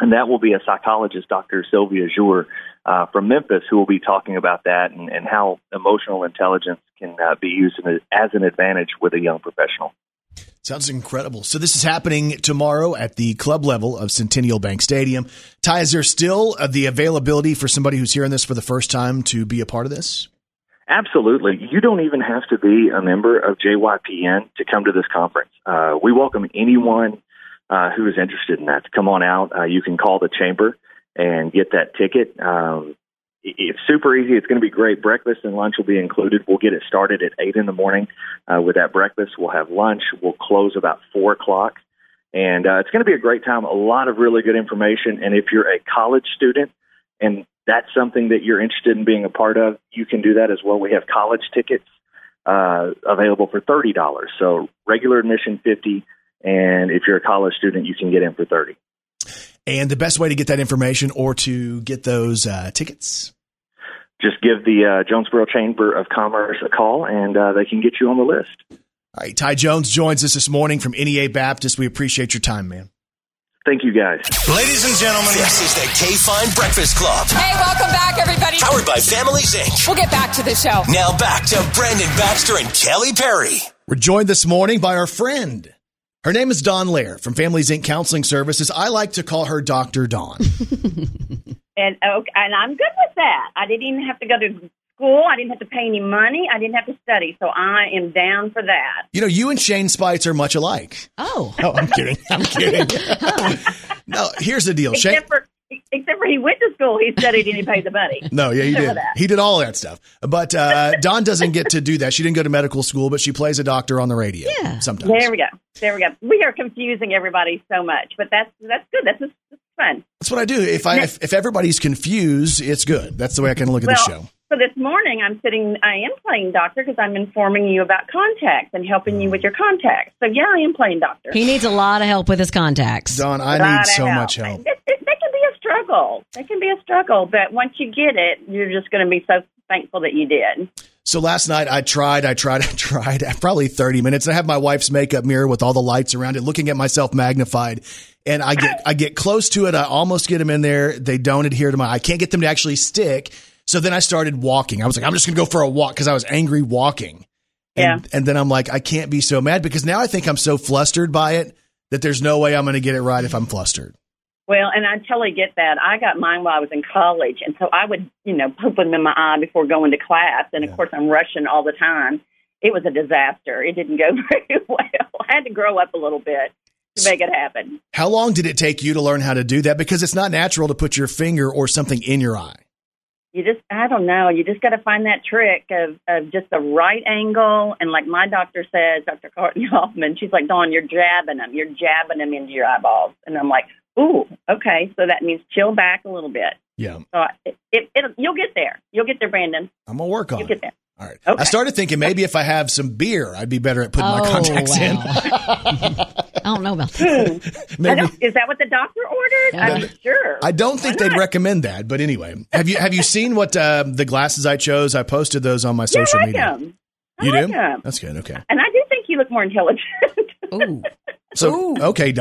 and that will be a psychologist, Dr. Sylvia Jour uh, from Memphis, who will be talking about that and, and how emotional intelligence can uh, be used as an advantage with a young professional. Sounds incredible. So this is happening tomorrow at the club level of Centennial Bank Stadium. Ty, is there still uh, the availability for somebody who's hearing this for the first time to be a part of this? Absolutely. You don't even have to be a member of JYPN to come to this conference. Uh, we welcome anyone uh, who is interested in that to come on out. Uh, you can call the chamber and get that ticket. Um, it's super easy. It's going to be great. Breakfast and lunch will be included. We'll get it started at 8 in the morning uh, with that breakfast. We'll have lunch. We'll close about 4 o'clock. And uh, it's going to be a great time. A lot of really good information. And if you're a college student and that's something that you're interested in being a part of, you can do that as well. We have college tickets uh, available for thirty dollars. So regular admission fifty, and if you're a college student, you can get in for thirty. And the best way to get that information or to get those uh, tickets? Just give the uh, Jonesboro Chamber of Commerce a call, and uh, they can get you on the list. All right, Ty Jones joins us this morning from NEA Baptist. We appreciate your time, man. Thank you, guys. Ladies and gentlemen, this is the K Fine Breakfast Club. Hey, welcome back, everybody. Powered by Families Inc. We'll get back to the show. Now back to Brandon Baxter and Kelly Perry. We're joined this morning by our friend. Her name is Dawn Lair from Families Inc. Counseling Services. I like to call her Dr. Dawn. <laughs> And okay, and I'm good with that. I didn't even have to go to school. I didn't have to pay any money. I didn't have to study. So I am down for that. You know, you and Shane Speights are much alike. Oh. No, I'm kidding. I'm kidding. <laughs> no, here's the deal. Shane, for except for he went to school, he studied and he paid the money. <laughs> no, yeah, he Except did. that. He did all that stuff. But uh, Dawn doesn't get to do that. She didn't go to medical school, but she plays a doctor on the radio. Yeah. Sometimes. There we go. There we go. We are confusing everybody so much, but that's that's good. That's just that's fun. That's what I do. If I if, if everybody's confused, it's good. That's the way I kind of look at well, the show. so this morning I'm sitting. I am playing doctor because I'm informing you about contacts and helping you with your contacts. So yeah, I am playing doctor. He needs a lot of help with his contacts. Dawn, I need of so much help. <laughs> It, it, can be a struggle. That can be a struggle, but once you get it, you're just going to be so thankful that you did. So last night I tried, I tried, <laughs> I tried, <laughs> probably 30 minutes. I have my wife's makeup mirror with all the lights around it, looking at myself magnified. And I get, I get close to it. I almost get them in there. They don't adhere to my, I can't get them to actually stick. So then I started walking. I was like, I'm just going to go for a walk because I was angry walking. And, and then I'm like, I can't be so mad because now I think I'm so flustered by it that there's no way I'm going to get it right if I'm flustered. Well, and I totally get that. I got mine while I was in college, and so I would, you know, poop them in my eye before going to class. And of course, I'm rushing all the time. It was a disaster. It didn't go <laughs> very well. I had to grow up a little bit to make it happen. How long did it take you to learn how to do that? Because it's not natural to put your finger or something in your eye. You just, I don't know. You just got to find that trick of, of just the right angle. And like my doctor says, Dr. Courtney <laughs> Hoffman, she's like, Dawn, you're jabbing them. You're jabbing them into your eyeballs. And I'm like, ooh, okay. So that means chill back a little bit. Yeah. So it, it, it, you'll get there. You'll get there, Brandon. I'm going to work on You'll it. get there. All right. Okay. I started thinking maybe if I have some beer, I'd be better at putting my Oh, contacts in. I don't know about that. <laughs> Maybe. is that what the doctor ordered? I'm sure. I don't think they'd recommend that, but anyway, have you have you seen what uh, the glasses I chose? I posted those on my Yeah, social I like media. them. I You like do? them. That's good. Okay. And I do think you look more intelligent. Ooh. So okay,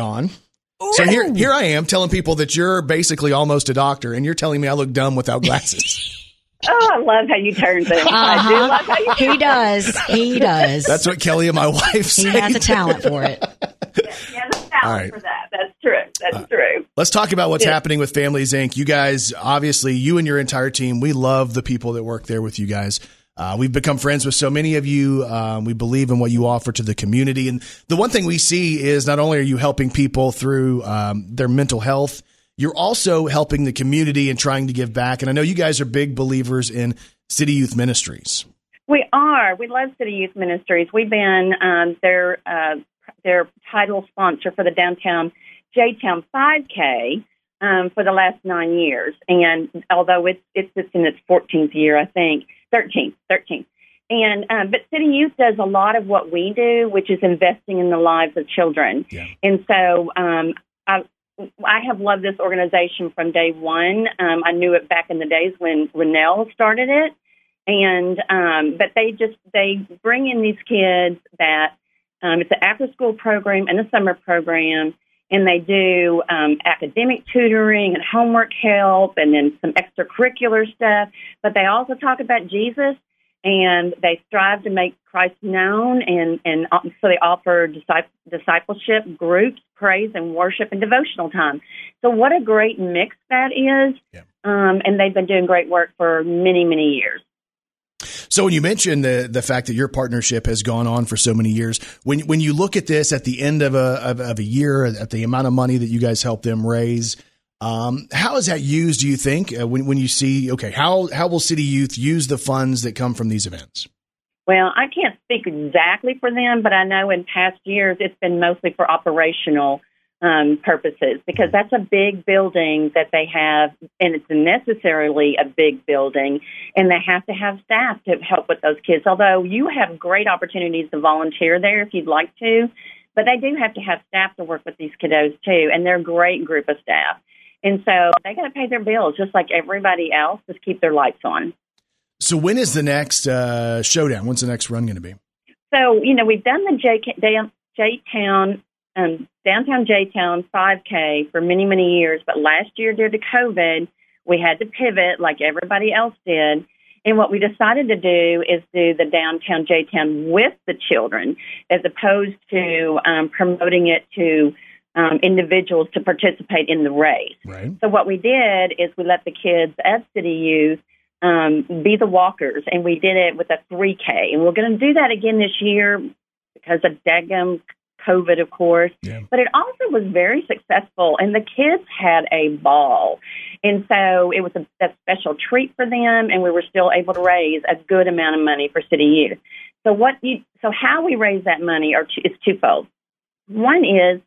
Dawn. So here here I am telling people that you're basically almost a doctor, and you're telling me I look dumb without glasses. <laughs> oh, I love how you turn things. I do love how you Uh-huh. He does. He does. That's what Kelly and my wife say. he has a talent for it. Yeah, the talent All right. for that. That's true. That's true. Let's talk about what's Yeah. happening with Families Inc. You guys, obviously, you and your entire team, we love the people that work there with you guys. Uh, we've become friends with so many of you. Um, we believe in what you offer to the community. And the one thing we see is not only are you helping people through um, their mental health, you're also helping the community and trying to give back. And I know you guys are big believers in City Youth Ministries. We are. We love City Youth Ministries. We've been um, their uh, their title sponsor for the downtown J Town 5K um, for the last nine years, and although it's it's it's in its 14th year, I think 13th, 13th. And um, but City Youth does a lot of what we do, which is investing in the lives of children. And so um, I I have loved this organization from day one. Um, I knew it back in the days when Renell started it, and um, but they just they bring in these kids that um, it's an after school program and a summer program, and they do um, academic tutoring and homework help, and then some extracurricular stuff. But they also talk about Jesus. and they strive to make Christ known, and and uh, so they offer disciple, discipleship groups, praise and worship, and devotional time. So what a great mix that is, um, and they've been doing great work for many many years. So when you mentioned the the fact that your partnership has gone on for so many years, when when you look at this at the end of a of, of a year, at the amount of money that you guys help them raise, um, how is that used? Do you think uh, when when you see okay, how how will City Youth use the funds that come from these events? Well, I can't speak exactly for them, but I know in past years it's been mostly for operational um, purposes because that's a big building that they have, and it's necessarily a big building, and they have to have staff to help with those kids. Although you have great opportunities to volunteer there if you'd like to, but they do have to have staff to work with these kiddos too, and they're a great group of staff. And so they got to pay their bills just like everybody else, just keep their lights on. So when is the next uh, showdown? When's the next run going to be? So, you know, we've done the J, J Town, um, downtown J Town 5K for many, many years. But last year, due to COVID, we had to pivot like everybody else did. And what we decided to do is do the downtown J Town with the children as opposed to um, promoting it to um, individuals to participate in the race. Right. So what we did is we let the kids at City Youth um, be the walkers, and we did it with a 3K. And we're going to do that again this year because of Degum COVID, of course. But it also was very successful, and the kids had a ball. And so it was a, a special treat for them, and we were still able to raise a good amount of money for City Youth. So what you, so how we raise that money are two, is twofold. One is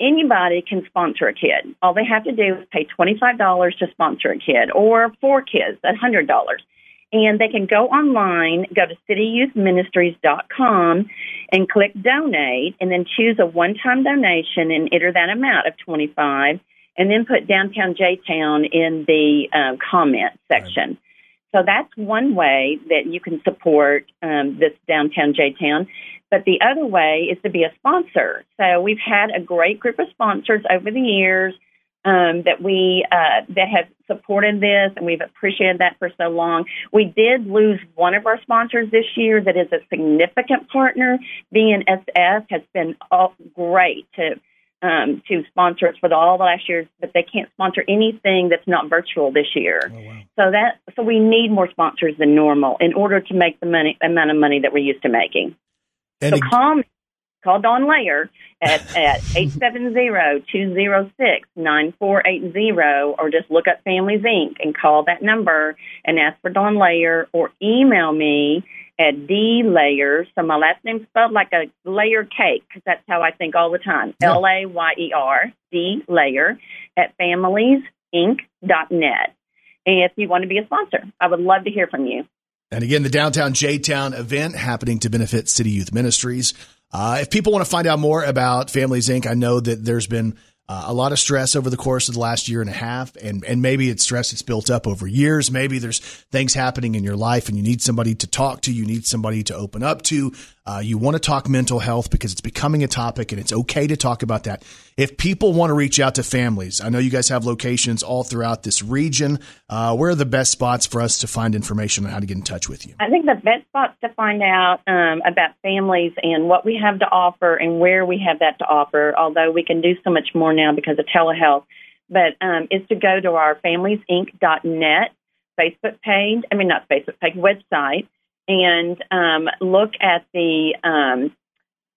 anybody can sponsor a kid. All they have to do is pay $25 to sponsor a kid or four kids, a $100. And they can go online, go to cityyouthministries.com and click donate and then choose a one-time donation and enter that amount of 25 and then put downtown J-Town in the um, comment section. So that's one way that you can support um, this downtown J-Town. But the other way is to be a sponsor. So we've had a great group of sponsors over the years um, that we uh, that have supported this, and we've appreciated that for so long. We did lose one of our sponsors this year that is a significant partner. BNSF has been all great to um, to sponsor us for the, all the last years, but they can't sponsor anything that's not virtual this year. So that so we need more sponsors than normal in order to make the money amount of money that we're used to making. And so call me, call Dawn Layer at at eight seven zero two zero six nine four eight zero, or just look up Families Inc. and call that number and ask for Dawn Layer, or email me at D Layer. So my last name's spelled like a layer cake because that's how I think all the time. L A Y E R D Layer at familiesinc.net. And if you want to be a sponsor, I would love to hear from you. And again, the downtown J Town event happening to benefit City Youth Ministries. Uh, if people want to find out more about Families Inc., I know that there's been uh, a lot of stress over the course of the last year and a half, and and maybe it's stress that's built up over years. Maybe there's things happening in your life, and you need somebody to talk to. You need somebody to open up to. Uh, you want to talk mental health because it's becoming a topic, and it's okay to talk about that. If people want to reach out to families, I know you guys have locations all throughout this region. Uh, where are the best spots for us to find information on how to get in touch with you? I think the best spots to find out um, about families and what we have to offer and where we have that to offer, although we can do so much more now because of telehealth, but um, is to go to our familiesinc.net Facebook page, I mean, not Facebook page, website, and um, look at the um,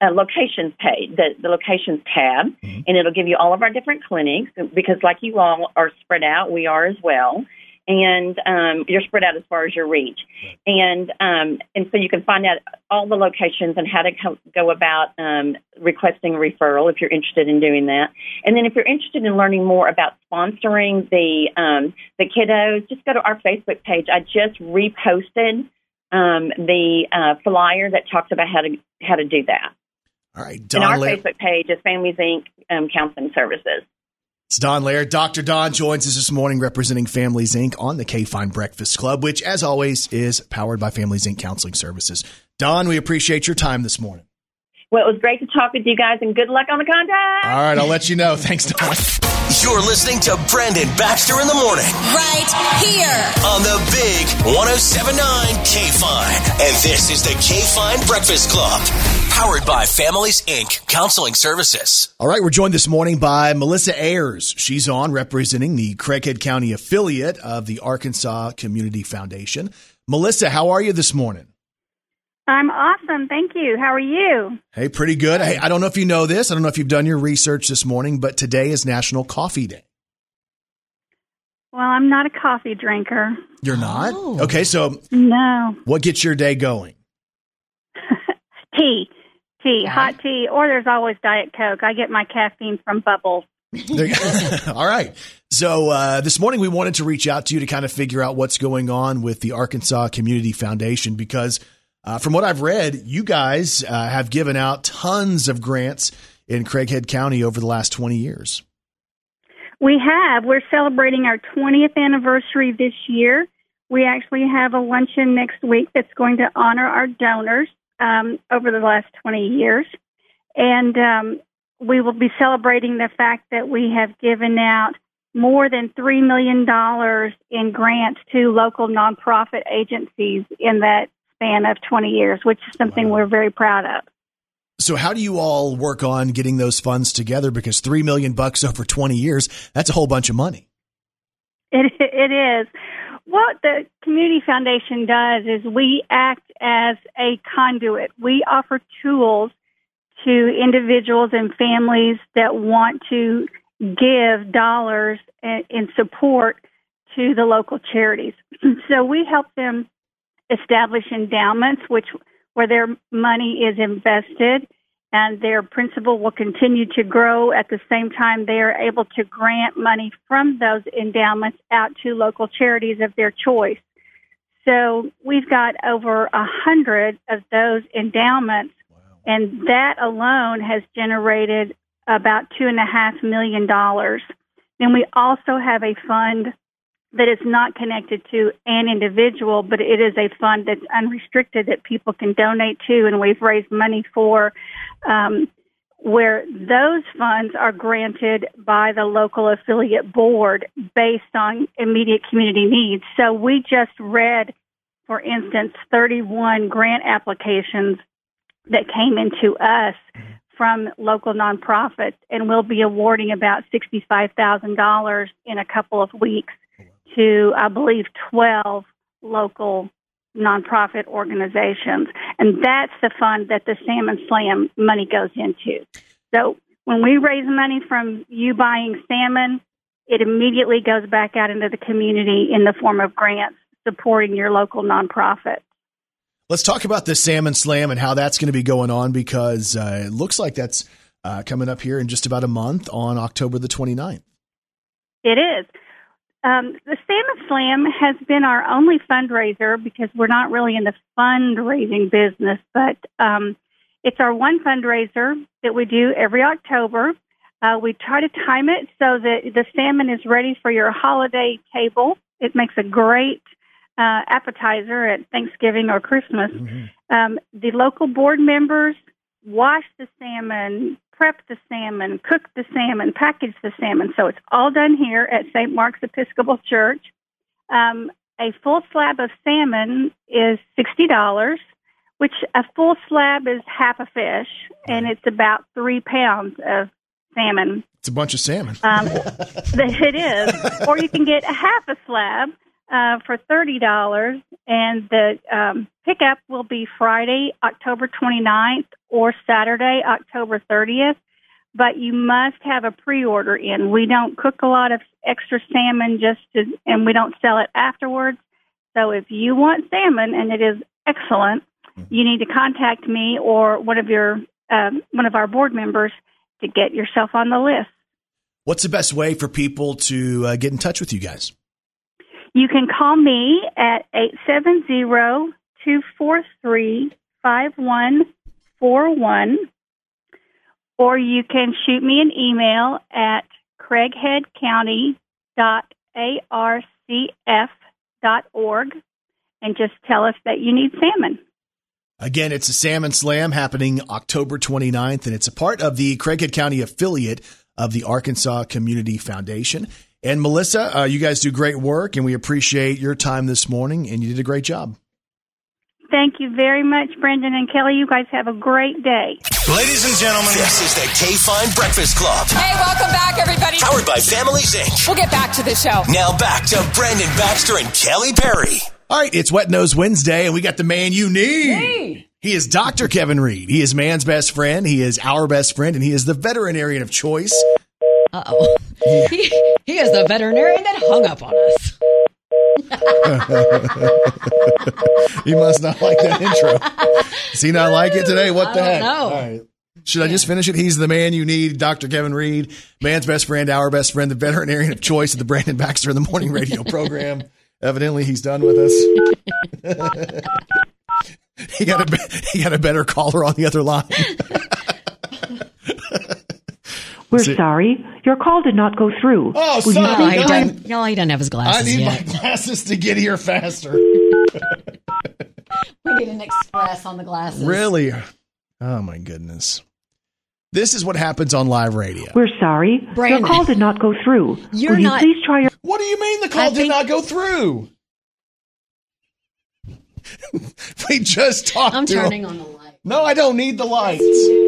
uh, locations page, the, the locations tab, and it'll give you all of our different clinics because, like you all are spread out, we are as well. And um, you're spread out as far as your reach, and um, and so you can find out all the locations and how to co- go about um, requesting a referral if you're interested in doing that. And then if you're interested in learning more about sponsoring the um, the kiddos, just go to our Facebook page. I just reposted um, the uh, flyer that talks about how to how to do that. All right, and our Dawn Layer. Facebook page is Families Inc. Um, Counseling Services. It's Dawn Layer. Dr. Dawn joins us this morning representing Families Inc. on the KFIN Breakfast Club, which, as always, is powered by Families Inc. Counseling Services. Dawn, we appreciate your time this morning. Well, it was great to talk with you guys, and good luck on the contest. All right, I'll let you know. Thanks, Dawn. You're listening to Brandon Baxter in the morning Right here. on the big 1079 KFIN. And this is the KFIN Breakfast Club, powered by Families Inc. Counseling Services. All right, we're joined this morning by Melissa Ayers. She's on representing the Craighead County affiliate of the Arkansas Community Foundation. Melissa, how are you this morning? I'm awesome. Thank you. How are you? Hey, pretty good. Hey, I don't know if you know this. I don't know if you've done your research this morning, but today is National Coffee Day. Well, I'm not a coffee drinker. You're not? Oh. Okay, so No. what gets your day going? <laughs> Tea. Tea. Hot tea. Or there's always Diet Coke. I get my caffeine from bubbles. <laughs> All right. So uh, this morning we wanted to reach out to you to kind of figure out what's going on with the Arkansas Community Foundation because uh, from what I've read, you guys uh, have given out tons of grants in Craighead County over the last 20 years. We have. We're celebrating our 20th anniversary this year. We actually have a luncheon next week that's going to honor our donors um, over the last 20 years. And um, we will be celebrating the fact that we have given out more than $3 million in grants to local nonprofit agencies in that span of 20 years, which is something we're very proud of. So how do you all work on getting those funds together? Because three million bucks over 20 years, that's a whole bunch of money. It, it is. What the Community Foundation does is we act as a conduit. We offer tools to individuals and families that want to give dollars in support to the local charities. <clears throat> So we help them establish endowments, which where their money is invested and their principal will continue to grow at the same time they are able to grant money from those endowments out to local charities of their choice. So we've got over a hundred of those endowments, and that alone has generated about two and a half million dollars. And we also have a fund that is not connected to an individual, but it is a fund that's unrestricted that people can donate to, and we've raised money for. Um, where those funds are granted by the local affiliate board based on immediate community needs. So we just read, for instance, 31 grant applications that came into us from local nonprofits, and we'll be awarding about $65,000 in a couple of weeks to, I believe, 12 local nonprofit organizations. And that's the fund that the Salmon Slam money goes into. So when we raise money from you buying salmon, it immediately goes back out into the community in the form of grants supporting your local nonprofit. Let's talk about the Salmon Slam and how that's going to be going on because uh, it looks like that's uh, coming up here in just about a month on October the 29th. It is. Um, the Salmon Slam has been our only fundraiser because we're not really in the fundraising business, but um, it's our one fundraiser that we do every October. Uh, we try to time it so that the salmon is ready for your holiday table. It makes a great uh, appetizer at Thanksgiving or Christmas. Um, the local board members wash the salmon, prep the salmon, cook the salmon, package the salmon. So it's all done here at St. Mark's Episcopal Church. Um, a full slab of salmon is sixty dollars, which a full slab is half a fish, and it's about three pounds of salmon. It's a bunch of salmon. Um, <laughs> it is, or you can get a half a slab uh, for thirty dollars, and the um, pickup will be Friday, October 29th, or Saturday, October 30th. But you must have a pre-order in. We don't cook a lot of extra salmon just to, and we don't sell it afterwards. So if you want salmon, and it is excellent, you need to contact me or one of your um, one of our board members to get yourself on the list. What's the best way for people to uh, get in touch with you guys? You can call me at 870-243-5141 or you can shoot me an email at craigheadcounty.arcf.org and just tell us that you need salmon. Again, it's a Salmon Slam happening October 29th, and it's a part of the Craighead County affiliate of the Arkansas Community Foundation. And Melissa, uh, you guys do great work, and we appreciate your time this morning, and you did a great job. Thank you very much, Brendan and Kelly. You guys have a great day. Ladies and gentlemen, this is the KFIN Breakfast Club. Hey, welcome back, everybody. Powered by Families Inc. We'll get back to the show. Now back to Brandon Baxter and Kelly Perry. All right, it's Wet Nose Wednesday, and we got the man you need. He is Dr. Kevin Reed. He is man's best friend. He is our best friend, and he is the veterinarian of choice. Uh oh. He, he is the veterinarian that hung up on us. <laughs> he must not like that intro. Does he not like it today? What the heck? All right. Should I just finish it? He's the man you need, Dr. Kevin Reed, man's best friend, our best friend, the veterinarian of choice of the Brandon Baxter in the Morning Radio program. <laughs> Evidently, he's done with us. <laughs> he got a he got a better caller on the other line. We're See- sorry. Your call did not go through. Oh, Will you sorry. No, please he try- doesn't, no, he doesn't have his glasses. I need yet. my <laughs> glasses to get here faster. We need an express on the glasses. Really? Oh my goodness. This is what happens on live radio. We're sorry. Brandon. Your call did not go through. You're Will not- you please try your What do you mean the call I did think- not go through? <laughs> we just talked. I'm to turning him. on the light. No, I don't need the lights.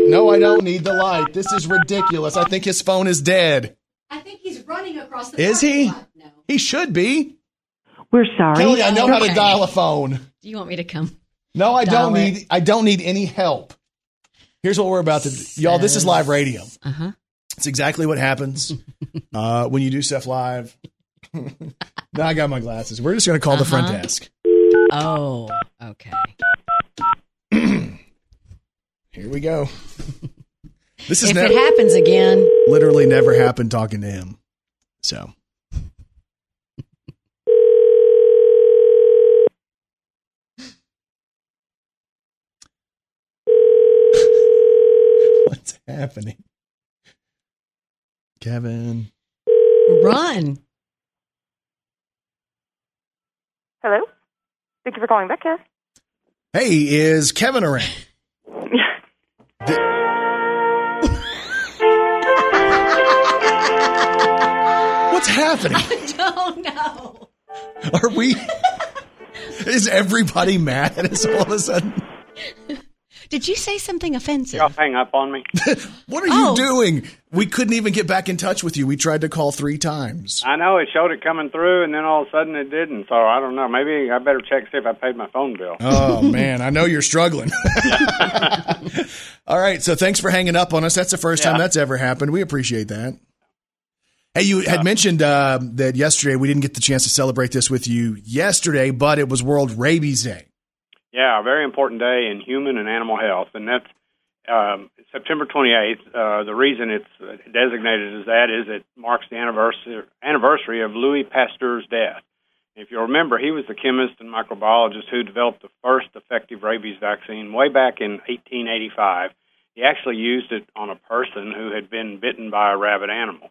No, I don't need the light. This is ridiculous. I think his phone is dead. I think he's running across the Is he? No. He should be. We're sorry. Kelly, I know how to dial a phone. Do you want me to come? No, I Dial don't it. need. I don't need any help. Here's what we're about to do, y'all. This is live radio. Uh huh. It's exactly what happens <laughs> uh, when you do stuff live. <laughs> now I got my glasses. We're just going to call the front Uh-huh. desk. Oh, okay. Here we go. <laughs> This is If never, it happens again, literally never happened talking to him. So. <laughs> What's happening? Kevin. run. Hello? Thank you for calling back, Becca. Hey, is Kevin around? <laughs> <laughs> What's happening? I don't know. Are we? Is everybody mad at us all of a sudden? <laughs> Did you say something offensive? Y'all hang up on me. <laughs> What are you Oh. doing? We couldn't even get back in touch with you. We tried to call three times. I know it showed it coming through, and then all of a sudden it didn't. So I don't know. Maybe I better check see if I paid my phone bill. Oh man, I know you're struggling. <laughs> all right, so thanks for hanging up on us. That's the first time that's ever happened. We appreciate that. Hey, you had mentioned uh, that yesterday we didn't get the chance to celebrate this with you yesterday, but it was World Rabies Day. Yeah, a very important day in human and animal health, and that's um, September 28th. Uh, the reason it's designated as that is it marks the anniversary anniversary of Louis Pasteur's death. If you remember, he was the chemist and microbiologist who developed the first effective rabies vaccine way back in 1885. He actually used it on a person who had been bitten by a rabid animal.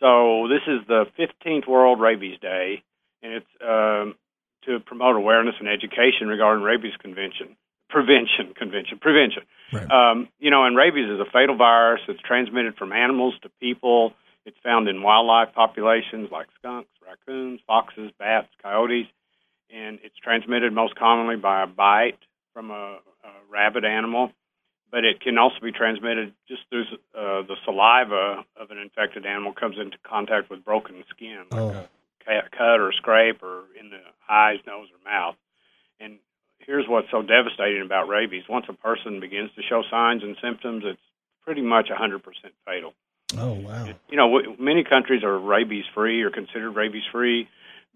So this is the 15th World Rabies Day, and it's um, to promote awareness and education regarding rabies convention, prevention, convention, prevention. Um, you know, and rabies is a fatal virus. It's transmitted from animals to people. It's found in wildlife populations like skunks, raccoons, foxes, bats, coyotes, and it's transmitted most commonly by a bite from a, a rabid animal. But it can also be transmitted just through uh, the saliva of an infected animal comes into contact with broken skin, like Oh. a cut, cut or scrape, or in the eyes, nose, or mouth. And here's what's so devastating about rabies: once a person begins to show signs and symptoms, it's pretty much 100% fatal. Oh wow! You know, w- many countries are rabies free or considered rabies free,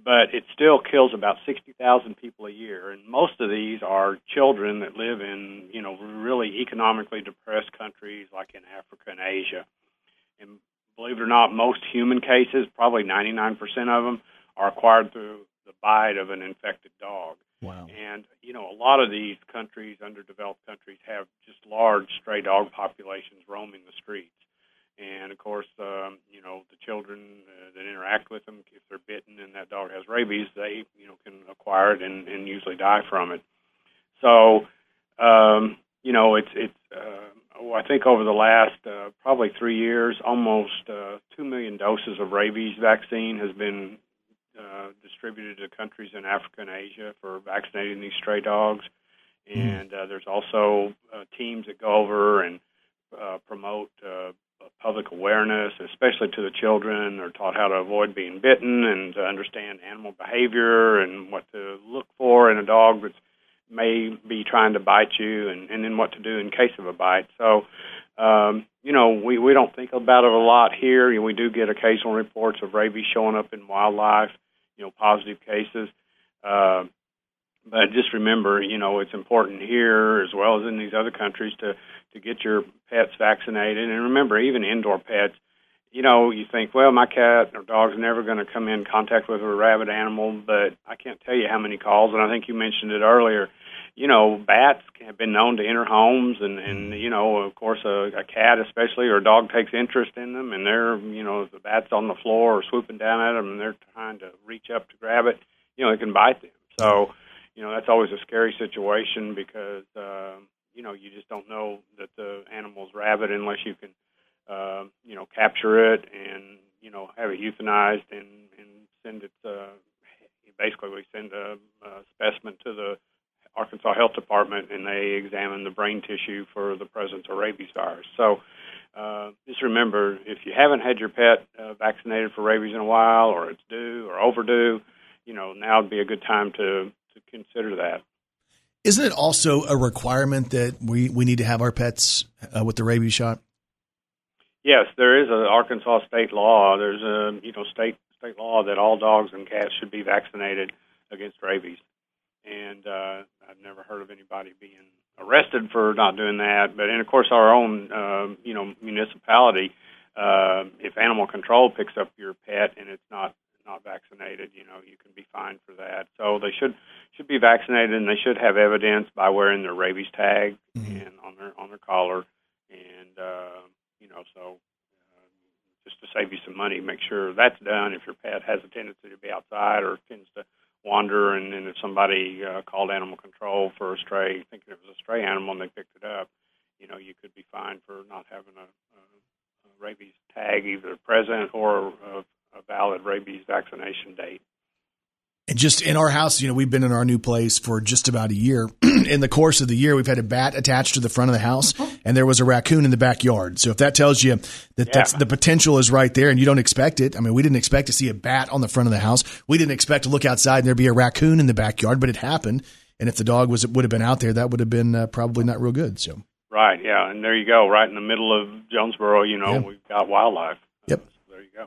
but it still kills about 60,000 people a year. And most of these are children that live in, you know, really economically depressed countries like in Africa and Asia. And believe it or not, most human cases, probably 99% of them, are acquired through the bite of an infected dog. Wow. And, you know, a lot of these countries, underdeveloped countries, have just large stray dog populations roaming the streets. And of course, um, you know, the children uh, that interact with them, if they're bitten and that dog has rabies, they, you know, can acquire it and, and usually die from it. So, um, you know, it's it's. Uh, oh, I think over the last uh, probably three years, almost uh, two million doses of rabies vaccine has been uh, distributed to countries in Africa and Asia for vaccinating these stray dogs. And uh, there's also uh, teams that go over and uh, promote uh, public awareness, especially to the children. They're taught how to avoid being bitten and to understand animal behavior and what to look for in a dog that may be trying to bite you, and, and then what to do in case of a bite. So, um, you know, we we don't think about it a lot here. You know, we do get occasional reports of rabies showing up in wildlife. You know, positive cases. Uh, but just remember, you know, it's important here as well as in these other countries to to get your pets vaccinated. And remember, even indoor pets, you know, you think, well, my cat or dog's never going to come in contact with a rabid animal, but I can't tell you how many calls, and I think you mentioned it earlier. You know, bats have been known to enter homes, and and you know, of course, a, a cat especially or a dog takes interest in them, and they're, you know, the bat's on the floor or swooping down at them, and they're trying to reach up to grab it, you know, it can bite them. So you know that's always a scary situation because uh, you know you just don't know that the animal's rabid unless you can uh, you know capture it and you know have it euthanized and and send it uh, basically we send a, a specimen to the Arkansas Health Department and they examine the brain tissue for the presence of rabies virus. So uh, just remember, if you haven't had your pet uh, vaccinated for rabies in a while, or it's due or overdue, you know now would be a good time to to consider that. Isn't it also a requirement that we, we need to have our pets uh, with the rabies shot? Yes, there is a Arkansas state law. There's a you know state state law that all dogs and cats should be vaccinated against rabies, and uh, I've never heard of anybody being arrested for not doing that. But and of course, our own uh, you know municipality, uh, if animal control picks up your pet and it's not not vaccinated, you know, you can be fined for that. So they should should be vaccinated, and they should have evidence by wearing their rabies tag and on their on their collar, and uh, you know, so uh, just to save you some money, make sure that's done. If your pet has a tendency to be outside or tends to wander, and then if somebody uh, called animal control for a stray, thinking it was a stray animal, and they picked it up, you know, you could be fined for not having a, a, a rabies tag either present or a, a valid rabies vaccination date. Just in our house, you know, we've been in our new place for just about a year. <clears throat> in the course of the year, we've had a bat attached to the front of the house, and there was a raccoon in the backyard. So if that tells you that that's, the potential is right there, and you don't expect it, I mean, we didn't expect to see a bat on the front of the house. We didn't expect to look outside and there be a raccoon in the backyard, but it happened. And if the dog was would have been out there, that would have been uh, probably not real good. So Right, yeah, and there you go, right in the middle of Jonesboro. You know, Yeah. we've got wildlife. Yep. So there you go.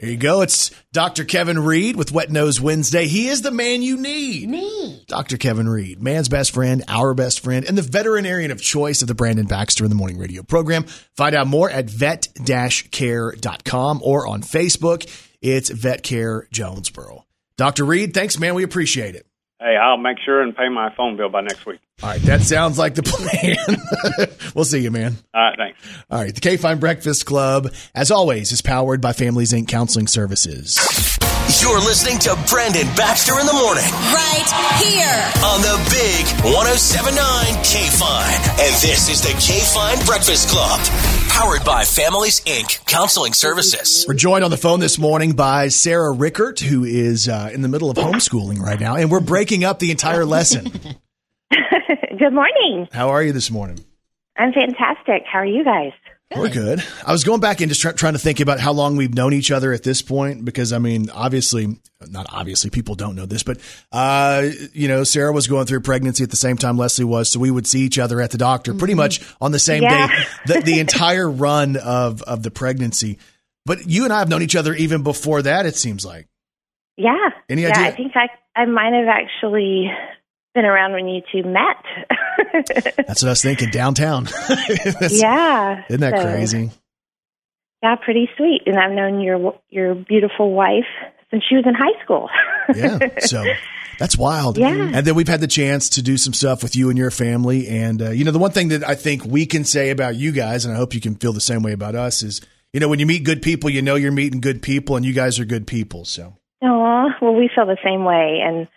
There you go. It's Dr. Kevin Reed with Wet Nose Wednesday. He is the man you need. Me. Dr. Kevin Reed, man's best friend, our best friend, and the veterinarian of choice of the Brandon Baxter in the Morning Radio program. Find out more at vet-care.com or on Facebook. It's Vet Care Jonesboro. Dr. Reed, thanks, man. We appreciate it. Hey, I'll make sure and pay my phone bill by next week. All right, that sounds like the <laughs> plan. <laughs> we'll see you, man. All right, thanks. All right, the KFIN Breakfast Club, as always, is powered by Families Inc. Counseling Services. You're listening to Brandon Baxter in the morning Right here. on the big 1079 K Fine. And this is the KFIN Breakfast Club, powered by Families Inc. Counseling Services. We're joined on the phone this morning by Sarah Rickert, who is uh, in the middle of homeschooling right now, and we're breaking up the entire lesson. <laughs> Good morning. How are you this morning? I'm fantastic. How are you guys? We're good. I was going back and just try, trying to think about how long we've known each other at this point, because I mean, obviously, not obviously, people don't know this, but uh, you know, Sarah was going through pregnancy at the same time Leslie was, so we would see each other at the doctor pretty much on the same Yeah. day, <laughs> the, the entire run of of the pregnancy. But you and I have known each other even before that. It seems like. Yeah. Any yeah, idea? I think I I might have actually been around when you two met. <laughs> That's what I was thinking. Downtown. <laughs> Yeah. Isn't that So, crazy? Yeah, pretty sweet. And I've known your your beautiful wife since she was in high school. <laughs> yeah. So that's wild. Yeah. And then we've had the chance to do some stuff with you and your family. And, uh, you know, the one thing that I think we can say about you guys, and I hope you can feel the same way about us, is, you know, when you meet good people, you know you're meeting good people, and you guys are good people. So Aw, well, we feel the same way, and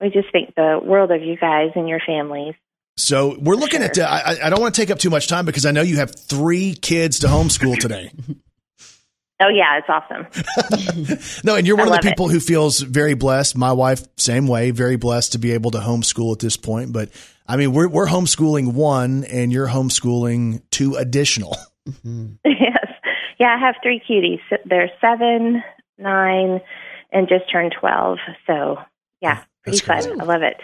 we just think the world of you guys and your families. So we're looking at. Uh, I, I don't want to take up too much time because I know you have three kids to homeschool today. <laughs> Oh yeah, it's awesome. <laughs> no, and you're one I of the love it. people who feels very blessed. My wife, same way, very blessed to be able to homeschool at this point. But I mean, we're we're homeschooling one, and you're homeschooling two additional. <laughs> yes. Yeah, I have three cuties. They're seven, nine, and just turned 12. So, yeah, pretty fun. I love it.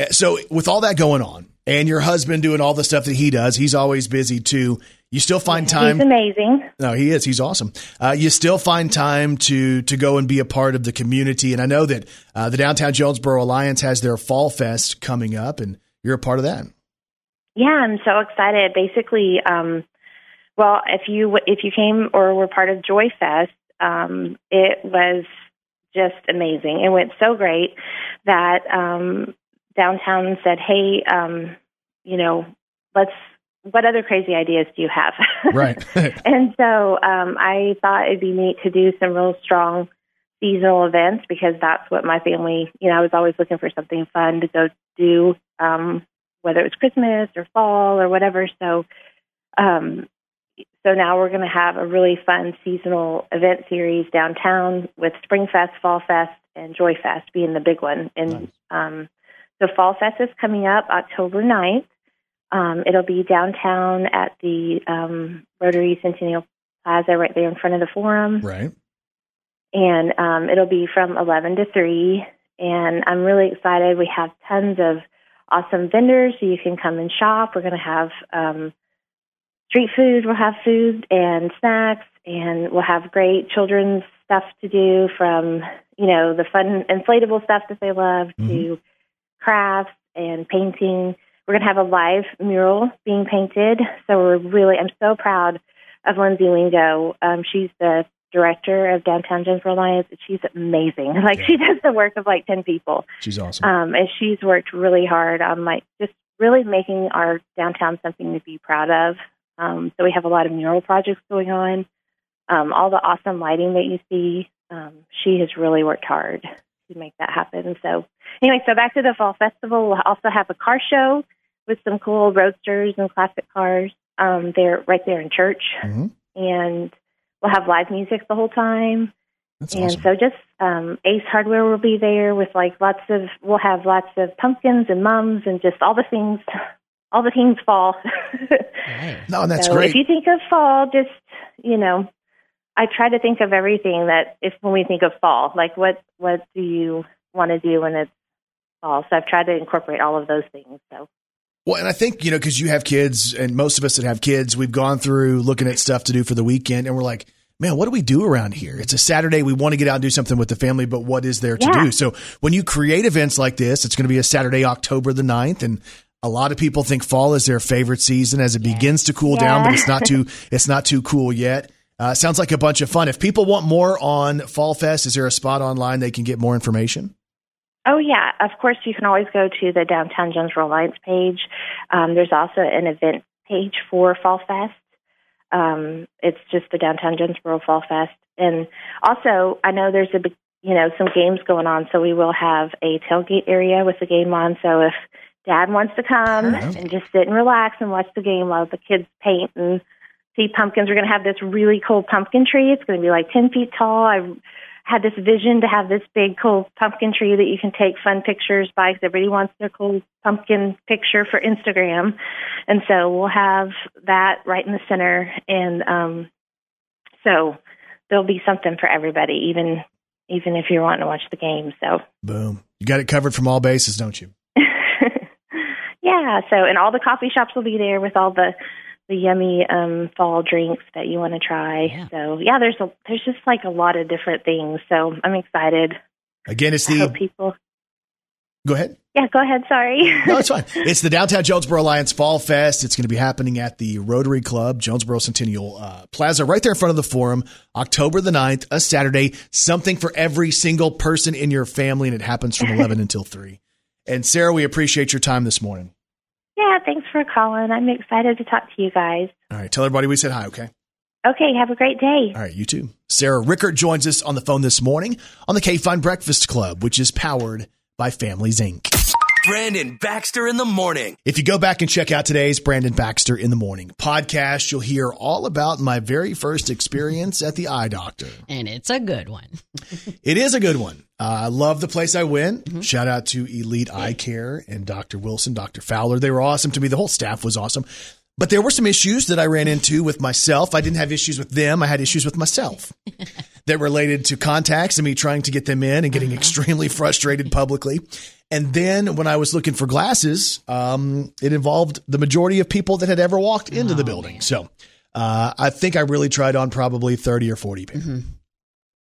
Uh, So with all that going on, and your husband doing all the stuff that he does, he's always busy too. You still find time. He's amazing. No, he is. He's awesome. Uh, you still find time to to go and be a part of the community. And I know that uh, the Downtown Jonesboro Alliance has their Fall Fest coming up, and you're a part of that. Yeah, I'm so excited. Basically, um, well, if you if you came or were part of Joy Fest, um, it was just amazing. It went so great that um, downtown said, "Hey, um, you know, let's. What other crazy ideas do you have?" <laughs> Right. <laughs> and so um, I thought it'd be neat to do some real strong seasonal events because that's what my family, you know, I was always looking for something fun to go do, um, whether it was Christmas or fall or whatever. So, um, so now we're going to have a really fun seasonal event series downtown with Spring Fest, Fall Fest, and Joy Fest being the big one. And um, so Fall Fest is coming up October 9th. Um, it'll be downtown at the um, Rotary Centennial Plaza right there in front of the Forum. Right. And um, it'll be from 11 to 3. And I'm really excited. We have tons of awesome vendors so you can come and shop. We're going to have um, street food, we'll have food and snacks, and we'll have great children's stuff to do from, you know, the fun inflatable stuff that they love to crafts and painting. We're going to have a live mural being painted. So we're really, I'm so proud of Lindsay Wingo. Um, she's the director of Downtown Jonesboro Alliance. She's amazing. <laughs> Like she does the work of like 10 people. She's awesome. Um, and she's worked really hard on like just really making our downtown something to be proud of. Um, so we have a lot of mural projects going on. Um, all the awesome lighting that you see, um, she has really worked hard to make that happen. So anyway, so back to the fall festival. We'll also have a car show with some cool roadsters and classic cars. Um, they're right there in church, and we'll have live music the whole time. and so just um, Ace Hardware will be there with like lots of. We'll have lots of pumpkins and mums and just all the things, all the things fall. No, that's so great. If you think of fall, just you know, I try to think of everything that if when we think of fall, like what what do you want to do when it's fall? So I've tried to incorporate all of those things. So Well, and I think, you know, because you have kids and most of us that have kids, we've gone through looking at stuff to do for the weekend and we're like, man, what do we do around here? It's a Saturday. We want to get out and do something with the family, but what is there to Yeah. do? So when you create events like this, it's going to be a Saturday, October the 9th. And a lot of people think fall is their favorite season as it begins to cool down, but it's not too, it's not too cool yet. Uh, sounds like a bunch of fun. If people want more on Fall Fest, is there a spot online they can get more information? Oh yeah, of course you can always go to the Downtown Jonesboro Alliance page. Um, there's also an event page for Fall Fest. Um, it's just the Downtown Jonesboro Fall Fest, and also I know there's a you know some games going on, so we will have a tailgate area with the game on. So if Dad wants to come and just sit and relax and watch the game while the kids paint and see pumpkins, we're going to have this really cool pumpkin tree. It's going to be like ten feet tall. I had this vision to have this big cool pumpkin tree that you can take fun pictures by because everybody wants their cool pumpkin picture for Instagram. And so we'll have that right in the center. And um, so there'll be something for everybody, even even if you're wanting to watch the game. So Boom. You got it covered from all bases, don't you? Yeah, so and all the coffee shops will be there with all the the yummy um fall drinks that you want to try. So yeah, there's a there's just like a lot of different things. So I'm excited. Again, it's the, people go ahead. Yeah, go ahead. Sorry. <laughs> No, it's fine. <laughs> It's the Downtown Jonesboro Alliance Fall Fest. It's going to be happening at the Rotary Club, Jonesboro Centennial uh, Plaza, right there in front of the Forum, October the 9th, a Saturday. Something for every single person in your family, and it happens from 11 <laughs> until 3. And Sarah, we appreciate your time this morning. Yeah, thanks for calling. I'm excited to talk to you guys. All right, tell everybody we said hi, okay? Okay, have a great day. All right, you too. Sarah Rickert joins us on the phone this morning on the KFIN Breakfast Club, which is powered by Families Inc. Brandon Baxter in the morning. If you go back and check out today's Brandon Baxter in the Morning podcast, you'll hear all about my very first experience at the eye doctor. And it's a good one. It is a good one. Uh, I love the place I went. Shout out to Elite Eye Care and Dr. Wilson, Dr. Fowler. They were awesome to me. The whole staff was awesome. But there were some issues that I ran into with myself. I didn't have issues with them. I had issues with myself <laughs> that related to contacts and me trying to get them in and getting extremely frustrated publicly. And then when I was looking for glasses, um, it involved the majority of people that had ever walked into the building. So uh, I think I really tried on probably 30 or 40 people.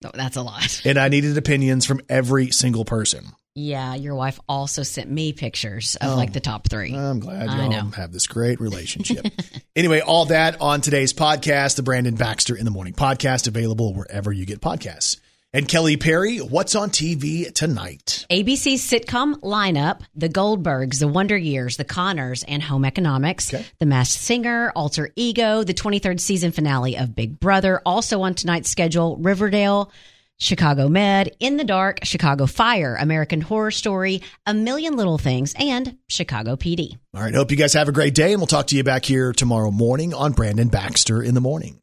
Oh, that's a lot. <laughs> And I needed opinions from every single person. Yeah, your wife also sent me pictures of Oh. like the top three. I'm glad y'all know. have this great relationship. <laughs> anyway, all that on today's podcast, the Brandon Baxter in the Morning podcast, available wherever you get podcasts. And Kelly Perry, what's on TV tonight? ABC's sitcom lineup The Goldbergs, The Wonder Years, The Connors, and Home Economics, The Masked Singer, Alter Ego, the 23rd season finale of Big Brother. Also on tonight's schedule, Riverdale, Chicago Med, In the Dark, Chicago Fire, American Horror Story, A Million Little Things, and Chicago PD. All right, hope you guys have a great day, and we'll talk to you back here tomorrow morning on Brandon Baxter in the Morning.